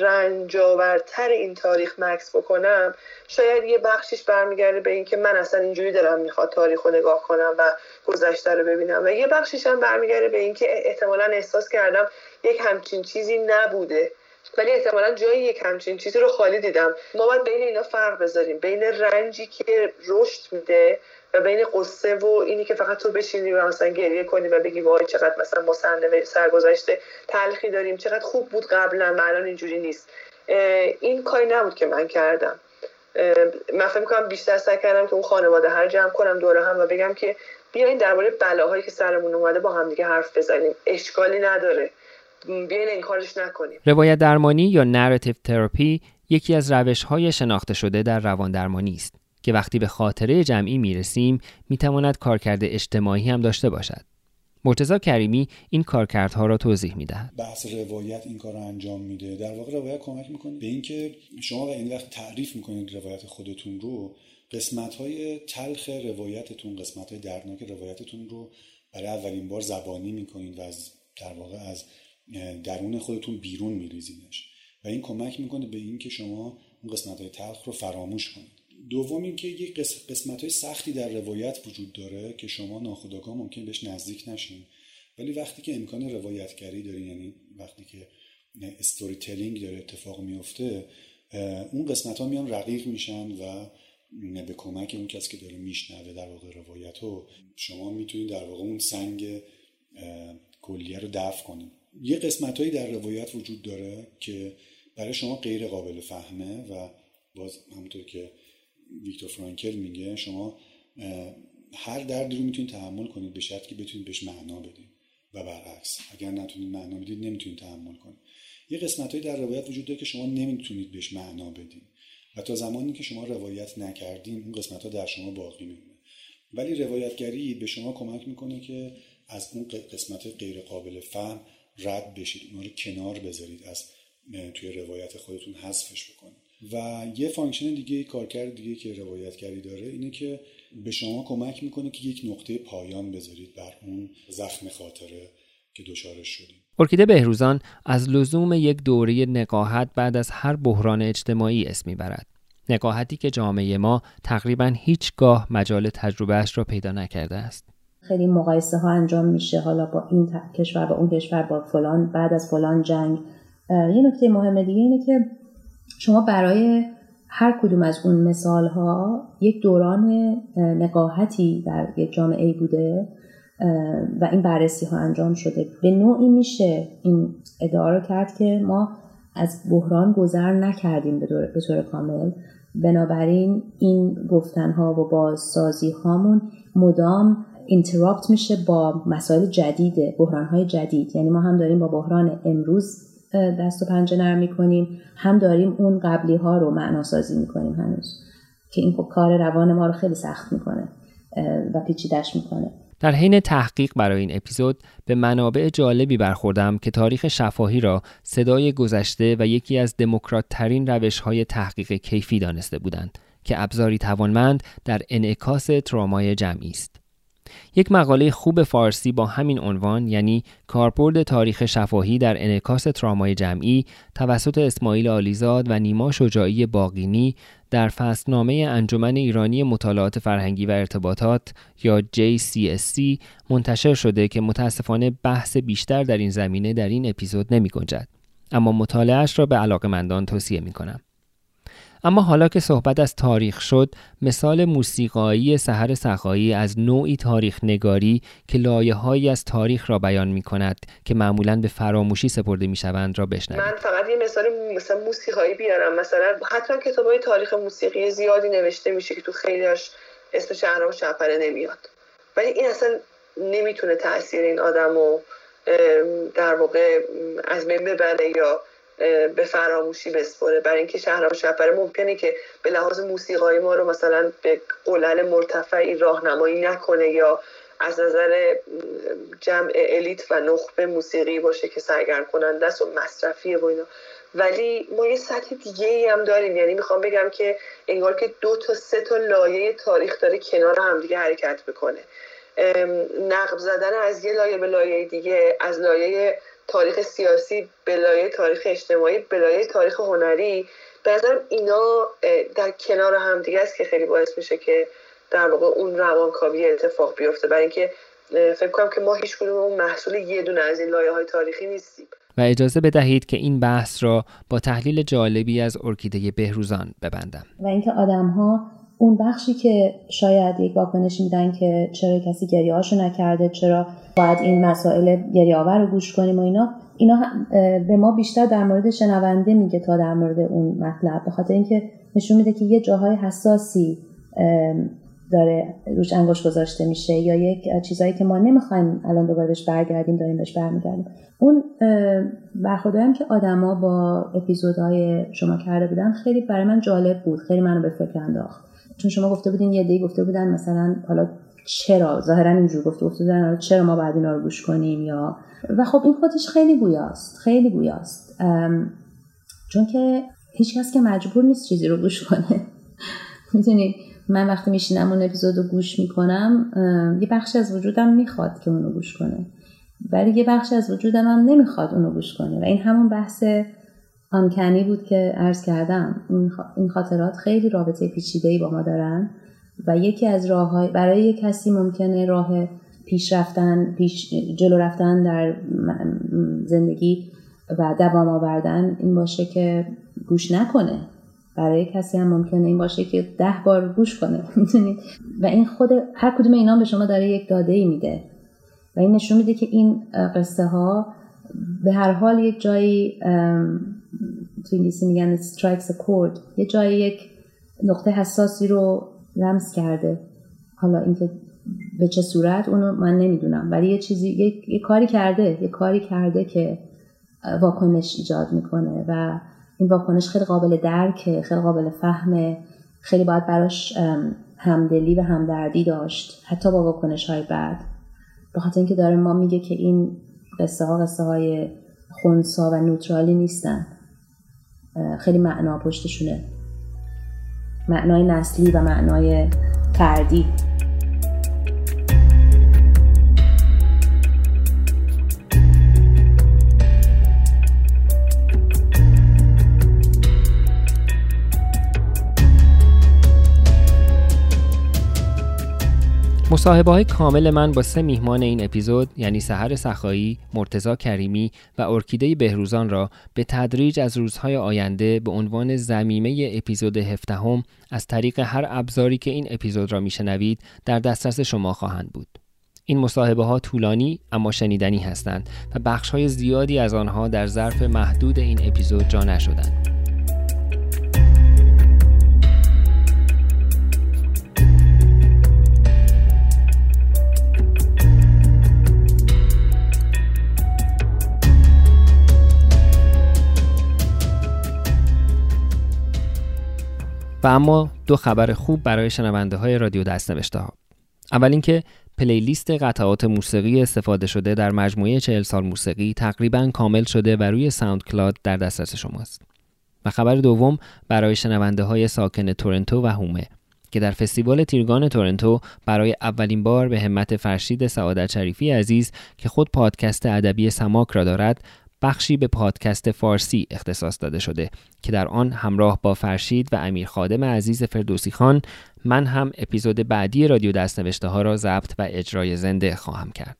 رنجاورتر این تاریخ مکس بکنم شاید یه بخشش برمیگرده به اینکه من اصلا اینجوری دارم می‌خواد تاریخ رو نگاه کنم و گذشته رو ببینم. و یه بخشش هم برمیگرده به اینکه احتمالا احساس کردم یک همچین چیزی نبوده. ولی احتمالا جای یک همچین چیزی رو خالی دیدم. ما باید بین اینا فرق بذاریم. بین رنجی که رشد میده و بین قصه و اینی که فقط تو بشینی و مثلا گریه کنی و بگی وای چقدر مثلا ما سرگذشته تلخی داریم چقدر خوب بود قبلا من الان اینجوری نیست. این کاری نبود که من کردم. من فکر می‌کنم بیشتر سعی کردم که اون خانواده هر جمع کنم دوره هم و بگم که بیاین درباره بلاهایی که سرمون اومده با هم دیگه حرف بزنیم. اشکالی نداره. بیاین انکارش نکنیم روایت درمانی یا narrative therapy یکی از روش‌های شناخته شده در روان درمانی است که وقتی به خاطره جمعی می‌رسیم می‌تواند کارکرد اجتماعی هم داشته باشد. مرتضی کریمی این کارکردها را توضیح می‌دهد. بحث روایت این کار رو انجام میده در واقع روایت کمک می‌کنه به اینکه شما و این وقت تعریف می‌کنید روایت خودتون رو قسمت های تلخ روایتتون قسمت های دردناک روایتتون رو برای اولین بار زبانی می‌کنید و از در واقع از درون خودتون بیرون میریزینش. و این کمک می‌کنه به اینکه شما اون قسمت های تلخ رو فراموش کنید. دوم اینکه یک قسمت های سختی در روایت وجود داره که شما ناخودآگاه ممکن بهش نزدیک نشین. ولی وقتی که امکان روایتگری دارین یعنی وقتی که استوری تلینگ داره اتفاق میفته اون قسمت ها میان رقیق میشن و به کمک اون کسی که داره میشنوه در واقع روایت رو شما می‌تونید در واقع اون سنگ کلیه رو دفع کنید. یه قسمت هایی در روایت وجود داره که برای شما غیر قابل فهمه و باز همونطور که ویکتور فرانکل میگه شما هر دردی رو می‌تونید تحمل کنید به شرط که بتونید بهش معنا بدید و برعکس. اگر نتونید معنا بدید نمی‌تونید تحمل کنید. یه قسمت در روایت وجود داره که شما نمی‌تونید بهش معنا بدید. و تا زمانی که شما روایت نکردین اون قسمت ها در شما باقی میمونه. ولی روایتگری به شما کمک می‌کنه که از اون قسمت غیر قابل فهم رد بشید اونها رو کنار بذارید از توی روایت خودتون حذفش بکنید. و یه function دیگه کارکرد دیگه که روایتگری داره اینه که به شما کمک می‌کنه که یک نقطه پایان بذارید بر اون زخم خاطره که دچارش شدید ارکیده بهروزان از لزوم یک دوره نقاهت بعد از هر بحران اجتماعی اسم می‌برد. نقاهتی که جامعه ما تقریبا هیچگاه مجال تجربهش را پیدا نکرده است. خیلی مقایسه ها انجام میشه. حالا با این کشور با اون کشور با فلان بعد از فلان جنگ. یه نکته مهم دیگه اینه که شما برای هر کدوم از اون مثال ها یک دوران نقاهتی در یک جامعه بوده و این بررسی ها انجام شده. به نوعی میشه این ادعا رو کرد که ما از بحران گذر نکردیم به طور کامل. بنابراین این گفتن ها و بازسازی هامون مدام اینتراپت میشه با مسائل جدید بحران های جدید. یعنی ما هم داریم با بحران امروز دست و پنجه نرم می‌کنیم. هم داریم اون قبلی ها رو معناسازی می‌کنیم هنوز که این خب کار روان ما رو خیلی سخت می‌کنه و پیچیدش می‌کنه. در حین تحقیق برای این اپیزود به منابع جالبی برخوردم که تاریخ شفاهی را صدای گذشته و یکی از دموکرات ترین روش تحقیق کیفی دانسته بودند که ابزاری توانمند در انعکاس ترامای جمعی است. یک مقاله خوب فارسی با همین عنوان یعنی کاربرد تاریخ شفاهی در انعکاس ترامای جمعی توسط اسماعیل آلیزاد و نیما شجاعی باقینی در فصلنامه انجمن ایرانی مطالعات فرهنگی و ارتباطات یا JCSC منتشر شده که متاسفانه بحث بیشتر در این زمینه در این اپیزود نمی گنجد. اما مطالعهش را به علاقمندان توصیه می کنم. اما حالا که صحبت از تاریخ شد مثال موسیقایی سحر سخایی از نوعی تاریخ نگاری که لایه هایی از تاریخ را بیان می کند که معمولا به فراموشی سپرده می شوند را بشنوید من فقط یه مثال مثلا موسیقایی بیارم. مثلا حتما کتاب های تاریخ موسیقی زیادی نوشته میشه که تو خیلیش اسم شهرام شپره نمیاد. ولی این اصلا نمی‌تونه تاثیر این آدم رو در واقع از بین ببره یا به فراموشی بسپره برای اینکه شهرام شپره ممکنه که به لحاظ موسیقایی ما رو مثلا به قلل مرتفعی راهنمایی نکنه یا از نظر جمع الیت و نخبه موسیقی باشه که سرگرم کننده است و مصرفیه و اینا. ولی ما یه سطح دیگه ای هم داریم. یعنی می‌خوام بگم که انگار که دو تا سه تا لایه تاریخ داره کنار هم دیگه حرکت بکنه نقب زدن از یه لایه به لایه دیگه از لایه تاریخ سیاسی به لایه تاریخ اجتماعی به لایه تاریخ هنری به نظرم اینا در کنار هم دیگه است که خیلی باعث میشه که در واقع اون روانکاوی اتفاق بیفته. برای اینکه فکر کنم که ما هیچ کدوم محصول یه دونه از این لایه های تاریخی نیستیم. و اجازه بدهید که این بحث را با تحلیل جالبی از ارکیده بهروزان ببندم. و اینکه آدم ها اون بخشی که شاید یک واکنش میدن که چرا کسی گریه نکرده چرا باید این مسائل گریه آور رو گوش کنیم و اینا اینا به ما بیشتر در مورد شنونده میگه تا در مورد اون مطلب. به خاطر اینکه نشون میده که یه جاهای حساسی داره روش انگشت گذاشته میشه یا یک چیزایی که ما نمی‌خوایم الان دوباره بهش برگردیم داریم بهش برمیگردیم. اون برخوردارم که آدما با اپیزودهای شما کرده بودن خیلی برای من جالب بود خیلی منو به فکر انداخت. چون شما گفته بودین یه دی گفته بودن مثلا حالا چرا؟ ظاهرا اینجور گفته گفته بودن چرا ما بعد اینا رو گوش کنیم یا؟ و خب این خودش خیلی گویاست خیلی گویاست چون که هیچ کس که مجبور نیست چیزی رو گوش کنه. <laughs> می‌دونی من وقتی میشینم اون اپیزود رو گوش می‌کنم یه بخشی از وجودم می‌خواد که اونو گوش کنه. ولی یه بخشی از وجودم هم نمی‌خواد اونو گوش کنه. و این همون بحث آنکنی بود که عرض کردم این خاطرات خیلی رابطه پیچیده‌ای با ما دارن و یکی از راه برای یک کسی ممکنه راه پیش رفتن پیش جلو رفتن در زندگی و دوام آوردن این باشه که گوش نکنه. برای کسی هم ممکنه این باشه که ده بار گوش کنه. <laughs> می‌دونید و این خود هر کدوم اینا به شما داره یک داده ای میده. و این نشون میده که این قصه ها به هر حال یک جایی تو انگلیسی میگن strikes a chord. یه جایی یک نقطه حساسی رو لمس کرده. حالا اینکه به چه صورت اونو من نمی‌دونم. ولی یه چیزی یه, یه کاری کرده. یه کاری کرده که واکنش ایجاد می‌کنه و این واکنش خیلی قابل درکه خیلی قابل فهمه. خیلی باید براش همدلی و همدردی داشت. حتی با واکنش های بعد. به خاطر اینکه داره ما میگه که این قصه ها قصه های خونسا و نوترالی نیستن. خیلی معنا پشتشونه. معنای نسلی و معنای فردی. مصاحبه های کامل من با سه میهمان این اپیزود یعنی سحر سخایی، مرتزا کریمی و ارکیده بهروزان را به تدریج از روزهای آینده به عنوان زمیمه اپیزود هفدهم از طریق هر ابزاری که این اپیزود را میشنوید در دسترس شما خواهند بود. این مصاحبه ها طولانی اما شنیدنی هستند و بخش های زیادی از آنها در ظرف محدود این اپیزود جا نشدند. و اما دو خبر خوب برای شنونده های رادیو دستنوشته ها اول اینکه playlist قطعات موسیقی استفاده شده در مجموعه 40 سال موسیقی تقریبا کامل شده و روی SoundCloud در دسترس شماست. و خبر دوم برای شنونده های ساکن تورنتو و حومه که در فستیوال تیرگان تورنتو برای اولین بار به همت فرشید سعادت شریفی عزیز که خود پادکست ادبی سماک را دارد بخشی به پادکست فارسی اختصاص داده شده که در آن همراه با فرشید و امیر خادم عزیز فردوسی خان من هم اپیزود بعدی رادیو دستنوشته ها را ضبط و اجرای زنده خواهم کرد.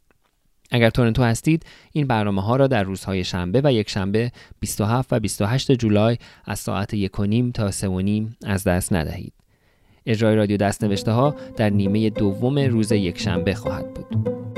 اگر تورنتو هستید این برنامه ها را در روزهای شنبه و یک شنبه 27 و 28 جولای از ساعت یک و نیم تا سه و نیم از دست ندهید. اجرای رادیو دستنوشته ها در نیمه دوم روز یک شنبه خواهد بود.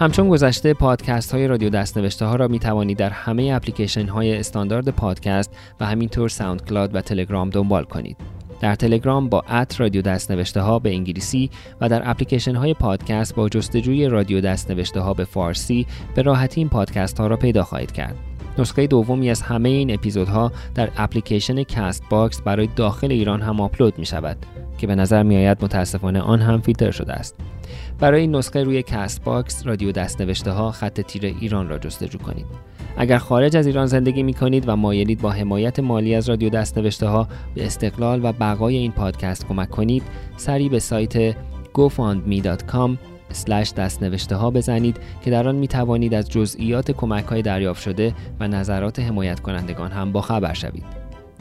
همچون گذشته پادکست های رادیو دستنوشته ها را می توانید در همه اپلیکیشن های استاندارد پادکست و همینطور SoundCloud و تلگرام دنبال کنید. در تلگرام با at رادیو دستنوشته ها به انگلیسی و در اپلیکیشن های پادکست با جستجوی رادیو دستنوشته ها به فارسی به راحتی این پادکست ها را پیدا خواهید کرد. نسخه دومی از همه این اپیزودها در اپلیکیشن Castbox برای داخل ایران هم آپلود می شود که به نظر می آید متاسفانه آن هم فیلتر شده است. برای این نسخه روی Castbox رادیو دستنوشته ها خط تیر ایران را جستجو کنید. اگر خارج از ایران زندگی می کنید و مایلید با حمایت مالی از رادیو دستنوشته ها به استقلال و بقای این پادکست کمک کنید سری به سایت gofundme.com slash دستنوشته ها بزنید که در آن می توانید از جزئیات کمک های دریافت شده و نظرات حمایت کنندگان هم با خبر شوید.